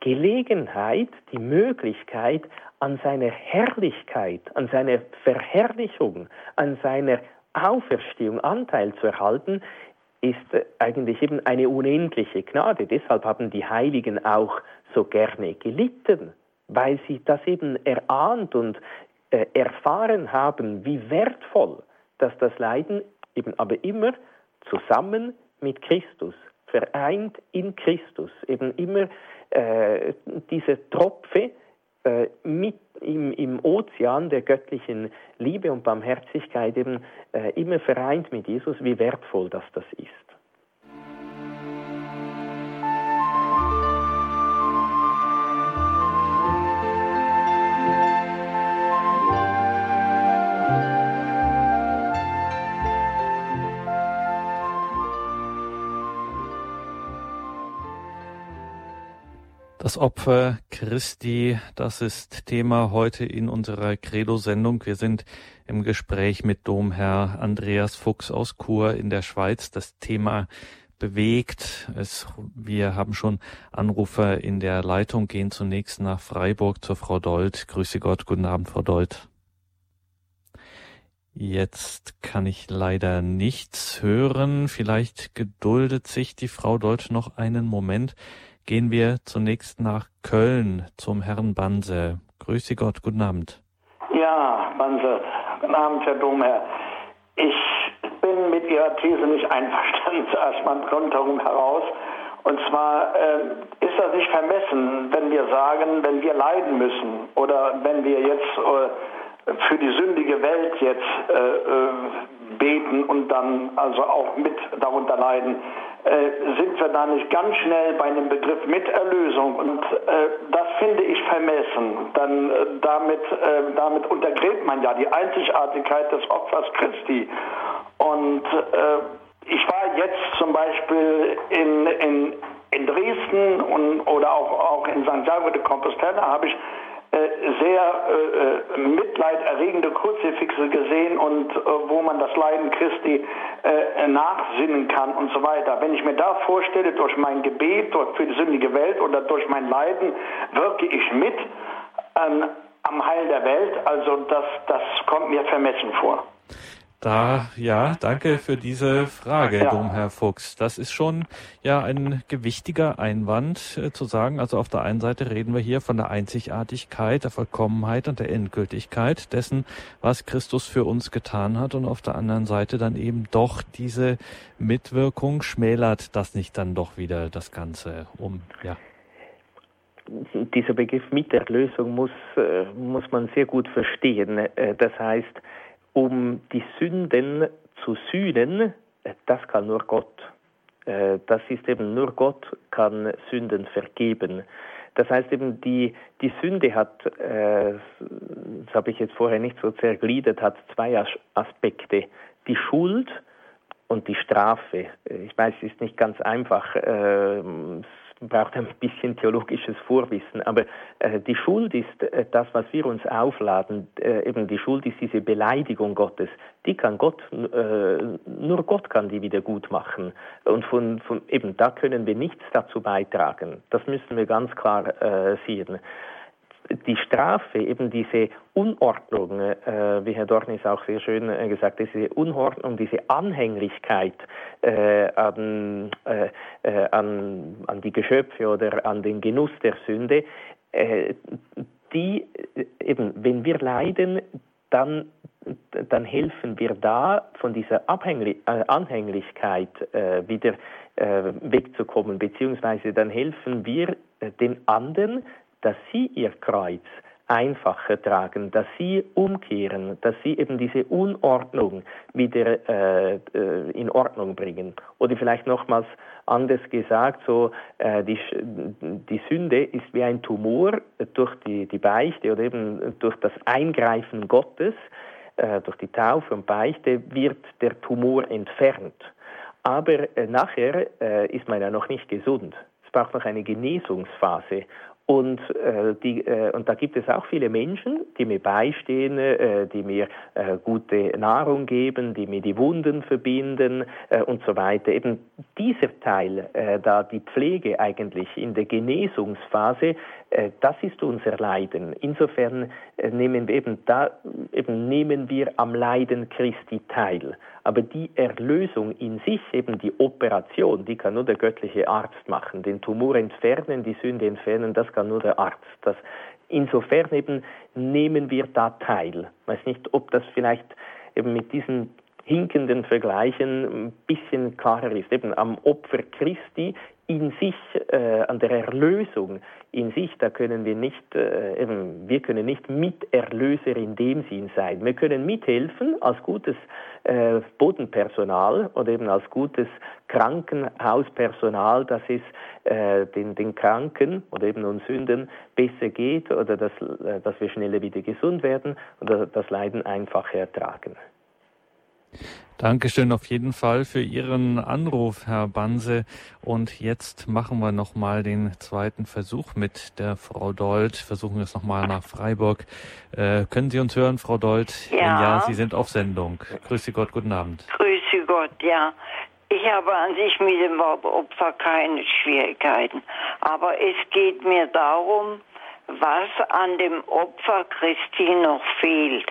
Gelegenheit, die Möglichkeit, an seiner Herrlichkeit, an seiner Verherrlichung, an seiner Auferstehung Anteil zu erhalten, ist eigentlich eben eine unendliche Gnade. Deshalb haben die Heiligen auch so gerne gelitten, weil sie das eben erahnt und äh, erfahren haben, wie wertvoll dass das Leiden eben aber immer zusammen mit Christus, vereint in Christus, eben immer äh, diese Tropfe äh, mit im, im Ozean der göttlichen Liebe und Barmherzigkeit eben äh, immer vereint mit Jesus, wie wertvoll das das ist. Das Opfer Christi, das ist Thema heute in unserer Credo-Sendung. Wir sind im Gespräch mit Domherr Andreas Fuchs aus Chur in der Schweiz. Das Thema bewegt. Es, wir haben schon Anrufer in der Leitung, gehen zunächst nach Freiburg zur Frau Dold. Grüße Gott, guten Abend, Frau Dold. Jetzt kann ich leider nichts hören. Vielleicht geduldet sich die Frau Dold noch einen Moment gehen wir zunächst nach Köln zum Herrn Banse. Grüße Gott, guten Abend. Ja, Banse, guten Abend, Herr Domherr. Ich bin mit Ihrer These nicht einverstanden, zuerst mal rundherum heraus. Und zwar äh, ist das nicht vermessen, wenn wir sagen, wenn wir leiden müssen oder wenn wir jetzt äh, für die sündige Welt jetzt äh, äh beten und dann also auch mit darunter leiden, äh, sind wir da nicht ganz schnell bei dem Begriff Miterlösung. Und äh, das finde ich vermessen. Dann, äh, damit, äh, damit untergräbt man ja die Einzigartigkeit des Opfers Christi. Und äh, ich war jetzt zum Beispiel in, in, in Dresden und, oder auch, auch in. Salvo de Compostela, habe ich sehr äh, äh, mitleiderregende Kruzifixe gesehen und äh, wo man das Leiden Christi äh, nachsinnen kann und so weiter. Wenn ich mir da vorstelle, durch mein Gebet durch, für die sündige Welt oder durch mein Leiden wirke ich mit ähm, am Heil der Welt, also das, das kommt mir vermessen vor. Da, ja, danke für diese Frage, ja. Domherr Fuchs. Das ist schon ja ein gewichtiger Einwand äh, zu sagen. Also auf der einen Seite reden wir hier von der Einzigartigkeit, der Vollkommenheit und der Endgültigkeit dessen, was Christus für uns getan hat. Und auf der anderen Seite dann eben doch diese Mitwirkung schmälert das nicht dann doch wieder das Ganze um, ja dieser Begriff Miterlösung muss, äh, muss man sehr gut verstehen. Äh, das heißt, um die Sünden zu sühnen, äh, das kann nur Gott. Äh, das ist eben nur Gott kann Sünden vergeben. Das heißt eben, die, die Sünde hat, äh, das habe ich jetzt vorher nicht so zergliedert, hat zwei Aspekte. Die Schuld und die Strafe. Ich weiß, es ist nicht ganz einfach, braucht ein bisschen theologisches Vorwissen. Aber äh, die Schuld ist äh, das, was wir uns aufladen. Äh, eben die Schuld ist diese Beleidigung Gottes. Die kann Gott, äh, nur Gott kann die wieder gut machen. Und von, von, eben da können wir nichts dazu beitragen. Das müssen wir ganz klar äh, sehen die Strafe, eben diese Unordnung, äh, wie Herr Dornis auch sehr schön äh, gesagt hat, diese Unordnung, diese Anhänglichkeit äh, an, äh, äh, an, an die Geschöpfe oder an den Genuss der Sünde, äh, die eben, wenn wir leiden, dann dann helfen wir da, von dieser Abhängli Anhänglichkeit wieder wegzukommen, beziehungsweise dann helfen wir den anderen, dass sie ihr Kreuz einfacher tragen, dass sie umkehren, dass sie eben diese Unordnung wieder äh, äh in Ordnung bringen. Oder vielleicht nochmals anders gesagt, so äh, die, die Sünde ist wie ein Tumor durch die, die Beichte oder eben durch das Eingreifen Gottes, äh, durch die Taufe und Beichte wird der Tumor entfernt. Aber äh, nachher äh, ist man ja noch nicht gesund. Es braucht noch eine Genesungsphase. Und, äh, die, äh, und da gibt es auch viele Menschen, die mir beistehen, äh, die mir äh, gute Nahrung geben, die mir die Wunden verbinden äh, und so weiter. Eben dieser Teil, äh, da die Pflege eigentlich in der Genesungsphase, das ist unser Leiden. Insofern äh, nehmen wir eben da, eben nehmen wir am Leiden Christi teil. Aber die Erlösung in sich, eben die Operation, die kann nur der göttliche Arzt machen. Den Tumor entfernen, die Sünde entfernen, das kann nur der Arzt. Das, insofern eben nehmen wir da teil. Ich weiß nicht, ob das vielleicht eben mit diesen hinkenden Vergleichen ein bisschen klarer ist. Eben am Opfer Christi in sich, äh, an der Erlösung in sich, da können wir nicht, äh, wir können nicht Miterlöser in dem Sinn sein. Wir können mithelfen als gutes äh, Bodenpersonal oder eben als gutes Krankenhauspersonal, dass es äh, den, den Kranken oder eben uns Sünden besser geht oder dass, äh, dass wir schneller wieder gesund werden oder das Leiden einfacher ertragen. Dankeschön auf jeden Fall für Ihren Anruf, Herr Banse. Und jetzt machen wir nochmal den zweiten Versuch mit der Frau Dold. Versuchen wir es nochmal nach Freiburg. Äh, können Sie uns hören, Frau Dold? Ja. ja, Sie sind auf Sendung. Grüße Gott, guten Abend. Grüße Gott, ja. Ich habe an sich mit dem Opfer keine Schwierigkeiten. Aber es geht mir darum, was an dem Opfer Christi noch fehlt,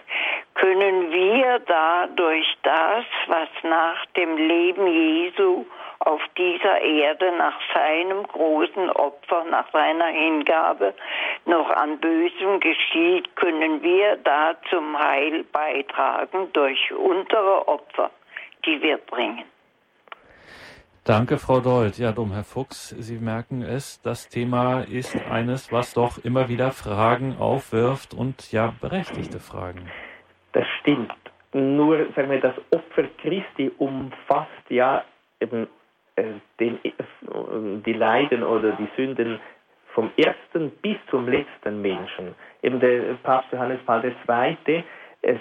können wir dadurch das, was nach dem Leben Jesu auf dieser Erde nach seinem großen Opfer, nach seiner Hingabe noch an Bösem geschieht, können wir da zum Heil beitragen durch unsere Opfer, die wir bringen. Danke, Frau Dold. Ja, dumm, Herr Fuchs, Sie merken es, das Thema ist eines, was doch immer wieder Fragen aufwirft und ja, berechtigte Fragen. Das stimmt. Nur, sagen wir, das Opfer Christi umfasst ja eben äh, den, äh, die Leiden oder die Sünden vom ersten bis zum letzten Menschen. Eben der Papst Johannes Paul II.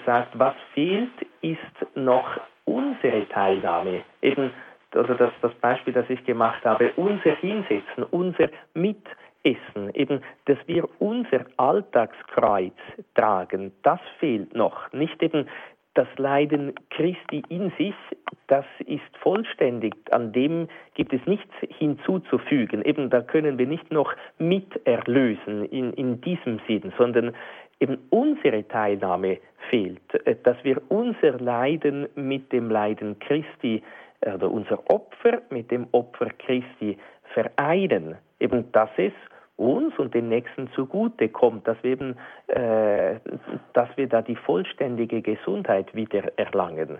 Sagt, was fehlt, ist noch unsere Teilnahme. Eben also das, das Beispiel, das ich gemacht habe, unser Hinsetzen, unser Mitessen, eben, dass wir unser Alltagskreuz tragen, das fehlt noch. Nicht eben das Leiden Christi in sich, das ist vollständig, an dem gibt es nichts hinzuzufügen. Eben da können wir nicht noch miterlösen in, in diesem Sinn, sondern eben unsere Teilnahme fehlt, dass wir unser Leiden mit dem Leiden Christi oder unser Opfer mit dem Opfer Christi vereinen, eben dass es uns und den Nächsten zugute kommt, dass wir eben, äh, dass wir da die vollständige Gesundheit wieder erlangen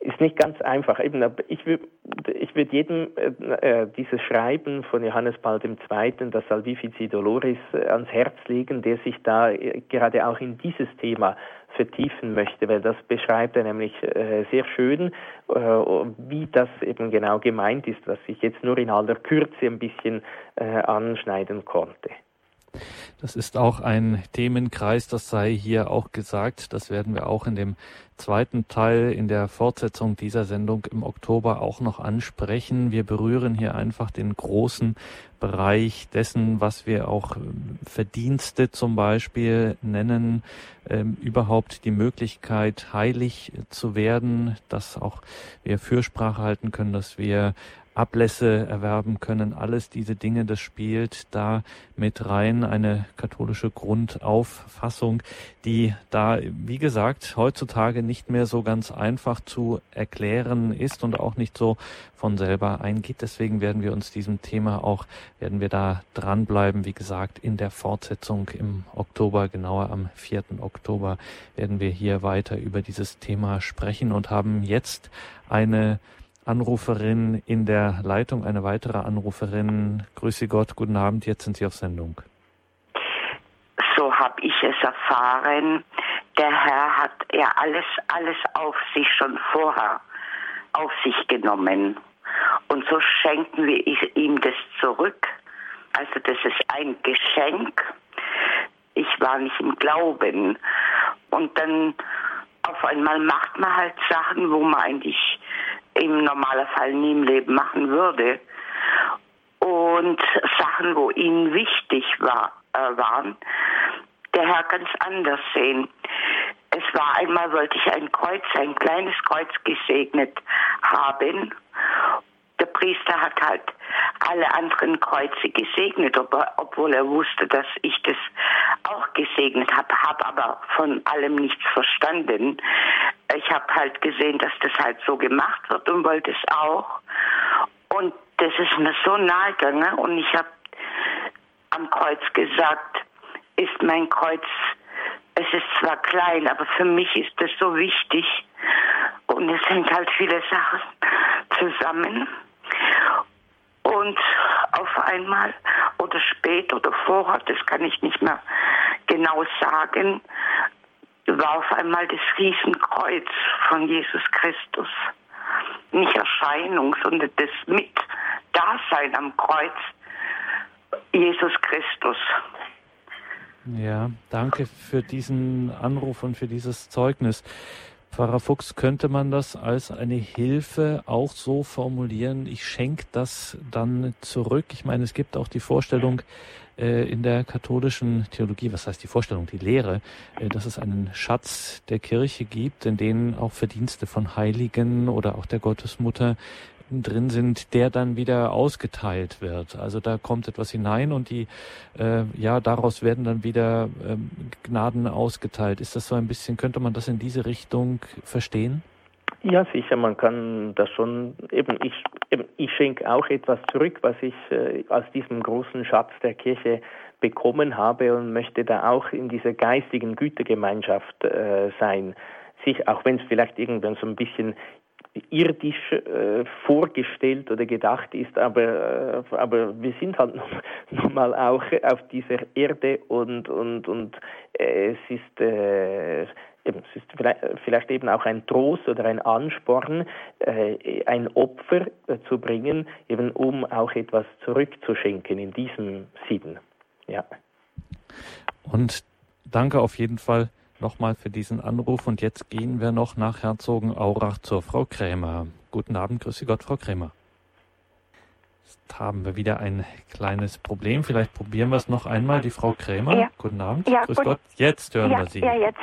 ist nicht ganz einfach. Eben, ich würde ich würd jedem äh, äh, dieses Schreiben von Johannes Paul II., das Salvifici Doloris, äh, ans Herz legen, der sich da äh, gerade auch in dieses Thema vertiefen möchte, weil das beschreibt er nämlich äh, sehr schön, äh, wie das eben genau gemeint ist, was ich jetzt nur in aller Kürze ein bisschen anschneiden konnte. Das ist auch ein Themenkreis, das sei hier auch gesagt. Das werden wir auch in dem zweiten Teil in der Fortsetzung dieser Sendung im Oktober auch noch ansprechen. Wir berühren hier einfach den großen Bereich dessen, was wir auch ähm, Verdienste zum Beispiel nennen, ähm, überhaupt die Möglichkeit, heilig zu werden, dass auch wir Fürsprache halten können, dass wir Ablässe erwerben können. Alles diese Dinge, das spielt da mit rein. Eine katholische Grundauffassung, die da, wie gesagt, heutzutage nicht mehr so ganz einfach zu erklären ist und auch nicht so von selber eingeht. Deswegen werden wir uns diesem Thema auch, werden wir da dranbleiben. Wie gesagt, in der Fortsetzung im Oktober, genauer am 4. Oktober, werden wir hier weiter über dieses Thema sprechen und haben jetzt eine Anruferin in der Leitung, eine weitere Anruferin. Grüße Gott, guten Abend, jetzt sind Sie auf Sendung. So, habe ich es erfahren, der Herr hat ja alles, alles auf sich schon vorher auf sich genommen. Und so schenken wir ihm das zurück. Also das ist ein Geschenk. Ich war nicht im Glauben. Und dann auf einmal macht man halt Sachen, wo man eigentlich im normalen Fall nie im Leben machen würde. Und Sachen, wo ihnen wichtig war, äh, waren, der Herr ganz anders sehen. Es war einmal, wollte ich ein Kreuz, ein kleines Kreuz gesegnet haben. Priester hat halt alle anderen Kreuze gesegnet, obwohl er wusste, dass ich das auch gesegnet habe, habe aber von allem nichts verstanden. Ich habe halt gesehen, dass das halt so gemacht wird und wollte es auch. Und das ist mir so nahe gegangen und ich habe am Kreuz gesagt, ist mein Kreuz, es ist zwar klein, aber für mich ist das so wichtig. Und es hängt halt viele Sachen zusammen. Und auf einmal oder spät oder vorher, das kann ich nicht mehr genau sagen, war auf einmal das Riesenkreuz von Jesus Christus. Nicht Erscheinung, sondern das Mit-Dasein am Kreuz. Jesus Christus. Ja, danke für diesen Anruf und für dieses Zeugnis. Pfarrer Fuchs, könnte man das als eine Hilfe auch so formulieren, ich schenke das dann zurück? Ich meine, es gibt auch die Vorstellung äh, in der katholischen Theologie, was heißt die Vorstellung, die Lehre, äh, dass es einen Schatz der Kirche gibt, in denen auch Verdienste von Heiligen oder auch der Gottesmutter drin sind, der dann wieder ausgeteilt wird. Also da kommt etwas hinein und die, äh, ja, daraus werden dann wieder ähm, Gnaden ausgeteilt. Ist das so ein bisschen, könnte man das in diese Richtung verstehen? Ja, sicher, man kann das schon, eben ich, eben, ich schenke auch etwas zurück, was ich äh, aus diesem großen Schatz der Kirche bekommen habe und möchte da auch in dieser geistigen Gütegemeinschaft äh, sein. Sich, auch wenn es vielleicht irgendwann so ein bisschen irdisch äh, vorgestellt oder gedacht ist, aber, äh, aber wir sind halt nun mal auch auf dieser Erde und, und, und äh, es ist äh, es ist vielleicht eben auch ein Trost oder ein Ansporn, äh, ein Opfer äh, zu bringen, eben um auch etwas zurückzuschenken in diesem Sinn. Ja. Und danke auf jeden Fall nochmal für diesen Anruf. Und jetzt gehen wir noch nach Herzogenaurach zur Frau Krämer. Guten Abend, grüße Gott, Frau Krämer. Jetzt haben wir wieder ein kleines Problem. Vielleicht probieren wir es noch einmal. Die Frau Krämer. Ja. Guten Abend. Ja, Grüß gut. Gott. Jetzt hören ja, wir Sie. Ja, jetzt.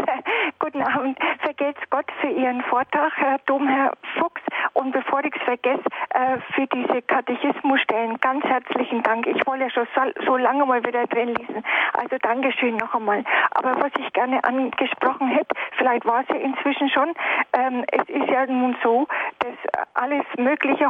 Guten Abend. Vergelt's Gott für Ihren Vortrag, Herr Domherr Fuchs. Und bevor ich es vergesse, äh, für diese Katechismusstellen ganz herzlichen Dank. Ich wollte ja schon so, so lange mal wieder drin lesen. Also Dankeschön noch einmal. Aber was ich gerne angesprochen hätte, vielleicht war es ja inzwischen schon, ähm, es ist ja nun so, dass alles Mögliche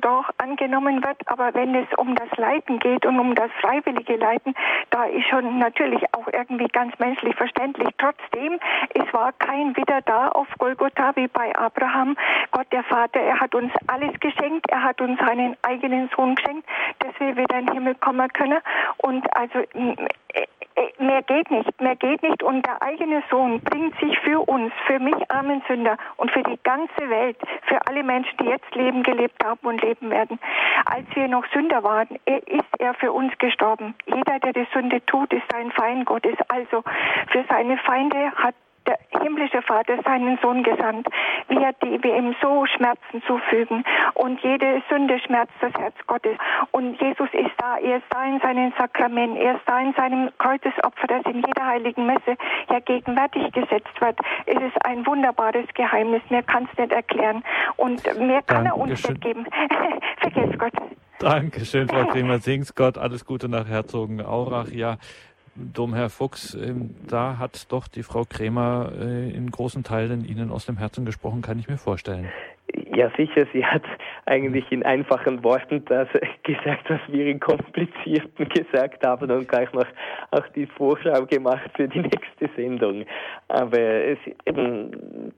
doch angenommen wird. Aber wenn es um das Leiden geht und um das freiwillige Leiden, da ist schon natürlich auch irgendwie ganz menschlich verständlich. Trotzdem, es war kein Wieder da auf Golgotha wie bei Abraham. Gott der Vater, er hat uns alles geschenkt. Er hat uns seinen eigenen Sohn geschenkt, dass wir wieder in den Himmel kommen können. Und also mehr geht nicht, mehr geht nicht. Und der eigene Sohn bringt sich für uns, für mich armen Sünder und für die ganze Welt, für alle Menschen, die jetzt Leben gelebt haben und leben werden. Als wir noch Sünder waren, ist er für uns gestorben. Jeder, der die Sünde tut, ist ein Feind Gottes. Also für seine Feinde hat der himmlische Vater seinen Sohn gesandt, wir, die wir ihm so Schmerzen zufügen. Und jede Sünde schmerzt das Herz Gottes. Und Jesus ist da, er ist da in seinen Sakramenten, er ist da in seinem Kreuzesopfer, das in jeder heiligen Messe ja gegenwärtig gesetzt wird. Es ist ein wunderbares Geheimnis, mehr kann es nicht erklären. Und mehr kann Dankeschön. er uns nicht geben. Vergesst Gott. Dankeschön, Frau Kremer. Sings Gott. Alles Gute nach Herzogenaurach. Ja, Domherr Fuchs, ähm, da hat doch die Frau Krämer äh, in großen Teilen Ihnen aus dem Herzen gesprochen, kann ich mir vorstellen. Ja, sicher. Sie hat eigentlich in einfachen Worten das gesagt, was wir in komplizierten gesagt haben und gleich noch auch die Vorschau gemacht für die nächste Sendung. Aber es, eben,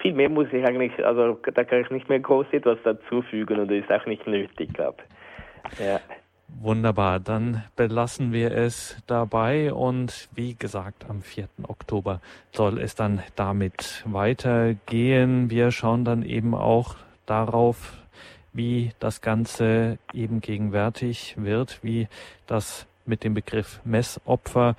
viel mehr muss ich eigentlich, also da kann ich nicht mehr groß etwas dazufügen und das ist auch nicht nötig, glaube ich. Ja. Wunderbar, dann belassen wir es dabei und wie gesagt, am 4. Oktober soll es dann damit weitergehen. Wir schauen dann eben auch darauf, wie das Ganze eben gegenwärtig wird, wie das mit dem Begriff Messopfer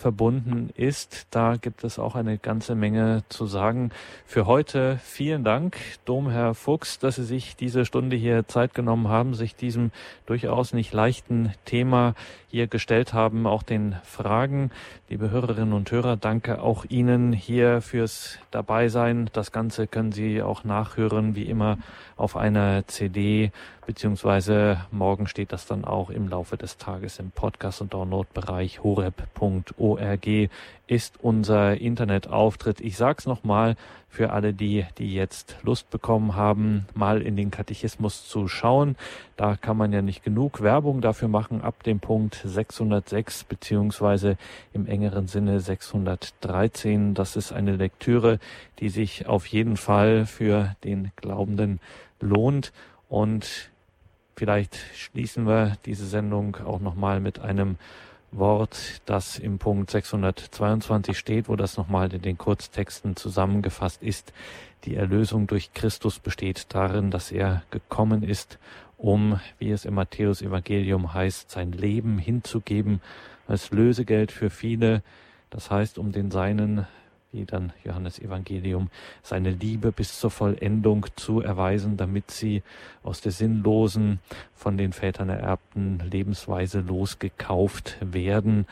verbunden ist. Da gibt es auch eine ganze Menge zu sagen. Für heute vielen Dank, Domherr Fuchs, dass Sie sich diese Stunde hier Zeit genommen haben, sich diesem durchaus nicht leichten Thema hier gestellt haben, auch den Fragen. Liebe Hörerinnen und Hörer, danke auch Ihnen hier fürs Dabeisein. Das Ganze können Sie auch nachhören, wie immer, auf einer CD, beziehungsweise morgen steht das dann auch im Laufe des Tages im Podcast- und Downloadbereich horeb.org ist unser Internetauftritt. Ich sag's nochmal für alle die, die jetzt Lust bekommen haben, mal in den Katechismus zu schauen. Da kann man ja nicht genug Werbung dafür machen ab dem Punkt 606 beziehungsweise im engeren Sinne 613. Das ist eine Lektüre, die sich auf jeden Fall für den Glaubenden lohnt und vielleicht schließen wir diese Sendung auch nochmal mit einem Wort, das im Punkt 622 steht, wo das nochmal in den Kurztexten zusammengefasst ist. Die Erlösung durch Christus besteht darin, dass er gekommen ist, um, wie es im Matthäus Evangelium heißt, sein Leben hinzugeben als Lösegeld für viele, das heißt, um den Seinen wie dann Johannes Evangelium, seine Liebe bis zur Vollendung zu erweisen, damit sie aus der sinnlosen, von den Vätern ererbten Lebensweise losgekauft werden.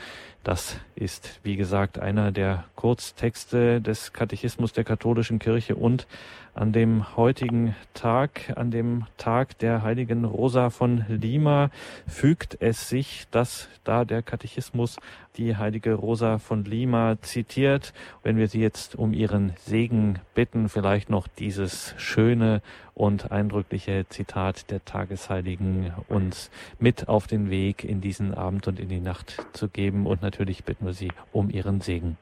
Das ist, wie gesagt, einer der Kurztexte des Katechismus der katholischen Kirche und an dem heutigen Tag, an dem Tag der heiligen Rosa von Lima, fügt es sich, dass da der Katechismus die heilige Rosa von Lima zitiert. Wenn wir sie jetzt um ihren Segen bitten, vielleicht noch dieses schöne und eindrückliche Zitat der Tagesheiligen uns mit auf den Weg in diesen Abend und in die Nacht zu geben. Und natürlich bitten wir sie um ihren Segen.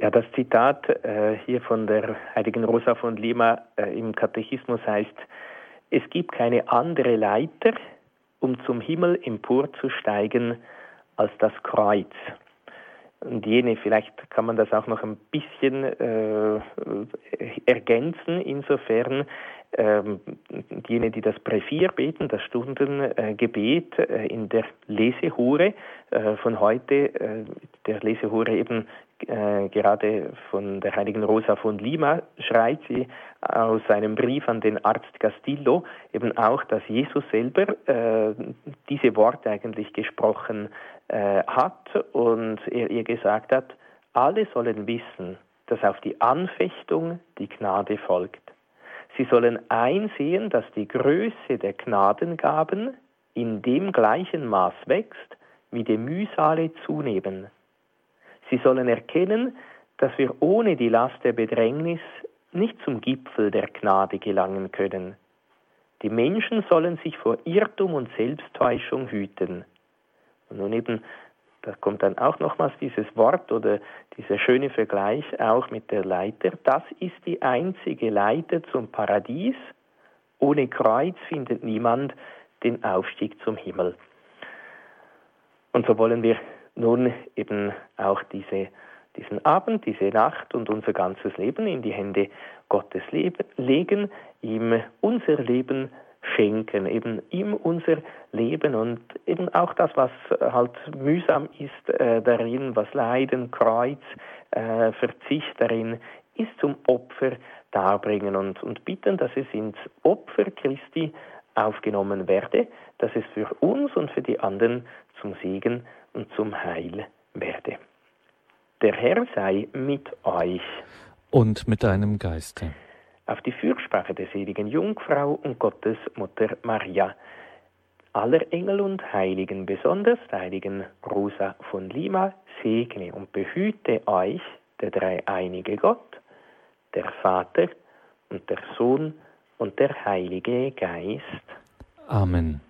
Ja, das Zitat äh, hier von der heiligen Rosa von Lima äh, im Katechismus heißt, es gibt keine andere Leiter, um zum Himmel emporzusteigen, als das Kreuz. Und jene, vielleicht kann man das auch noch ein bisschen äh, ergänzen, insofern ähm, jene, die das Prävier beten, das Stundengebet äh, in der Lesehure äh, von heute, äh, der Lesehure eben äh, gerade von der heiligen Rosa von Lima, schreibt sie aus einem Brief an den Arzt Castillo eben auch, dass Jesus selber äh, diese Worte eigentlich gesprochen äh, hat und er ihr gesagt hat, alle sollen wissen, dass auf die Anfechtung die Gnade folgt. Sie sollen einsehen, dass die Größe der Gnadengaben in dem gleichen Maß wächst, wie die Mühsale zunehmen. Sie sollen erkennen, dass wir ohne die Last der Bedrängnis nicht zum Gipfel der Gnade gelangen können. Die Menschen sollen sich vor Irrtum und Selbsttäuschung hüten. Und nun eben, da kommt dann auch nochmals dieses Wort oder dieser schöne Vergleich auch mit der Leiter. Das ist die einzige Leiter zum Paradies. Ohne Kreuz findet niemand den Aufstieg zum Himmel. Und so wollen wir nun eben auch diese, diesen Abend, diese Nacht und unser ganzes Leben in die Hände Gottes legen, ihm unser Leben schenken, eben ihm unser Leben und eben auch das, was halt mühsam ist äh, darin, was Leiden, Kreuz, äh, Verzicht darin ist, zum Opfer darbringen und, und bitten, dass es ins Opfer Christi aufgenommen werde, dass es für uns und für die anderen zum Segen und zum Heil werde. Der Herr sei mit euch. Und mit deinem Geiste. Auf die Fürsprache der seligen Jungfrau und Gottes Mutter Maria, aller Engel und Heiligen, besonders der heiligen Rosa von Lima, segne und behüte euch der dreieinige Gott, der Vater und der Sohn und der Heilige Geist. Amen.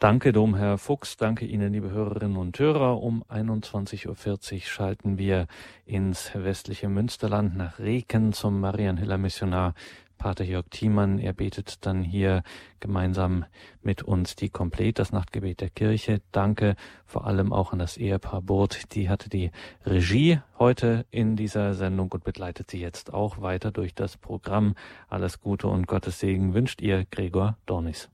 Danke, Domherr Fuchs. Danke Ihnen, liebe Hörerinnen und Hörer. Um 21.40 Uhr schalten wir ins westliche Münsterland nach Reken zum Marianhiller Missionar Pater Jörg Thiemann. Er betet dann hier gemeinsam mit uns die Komplett, das Nachtgebet der Kirche. Danke vor allem auch an das Ehepaar Burt. Die hatte die Regie heute in dieser Sendung und begleitet sie jetzt auch weiter durch das Programm. Alles Gute und Gottes Segen wünscht ihr Gregor Dornis.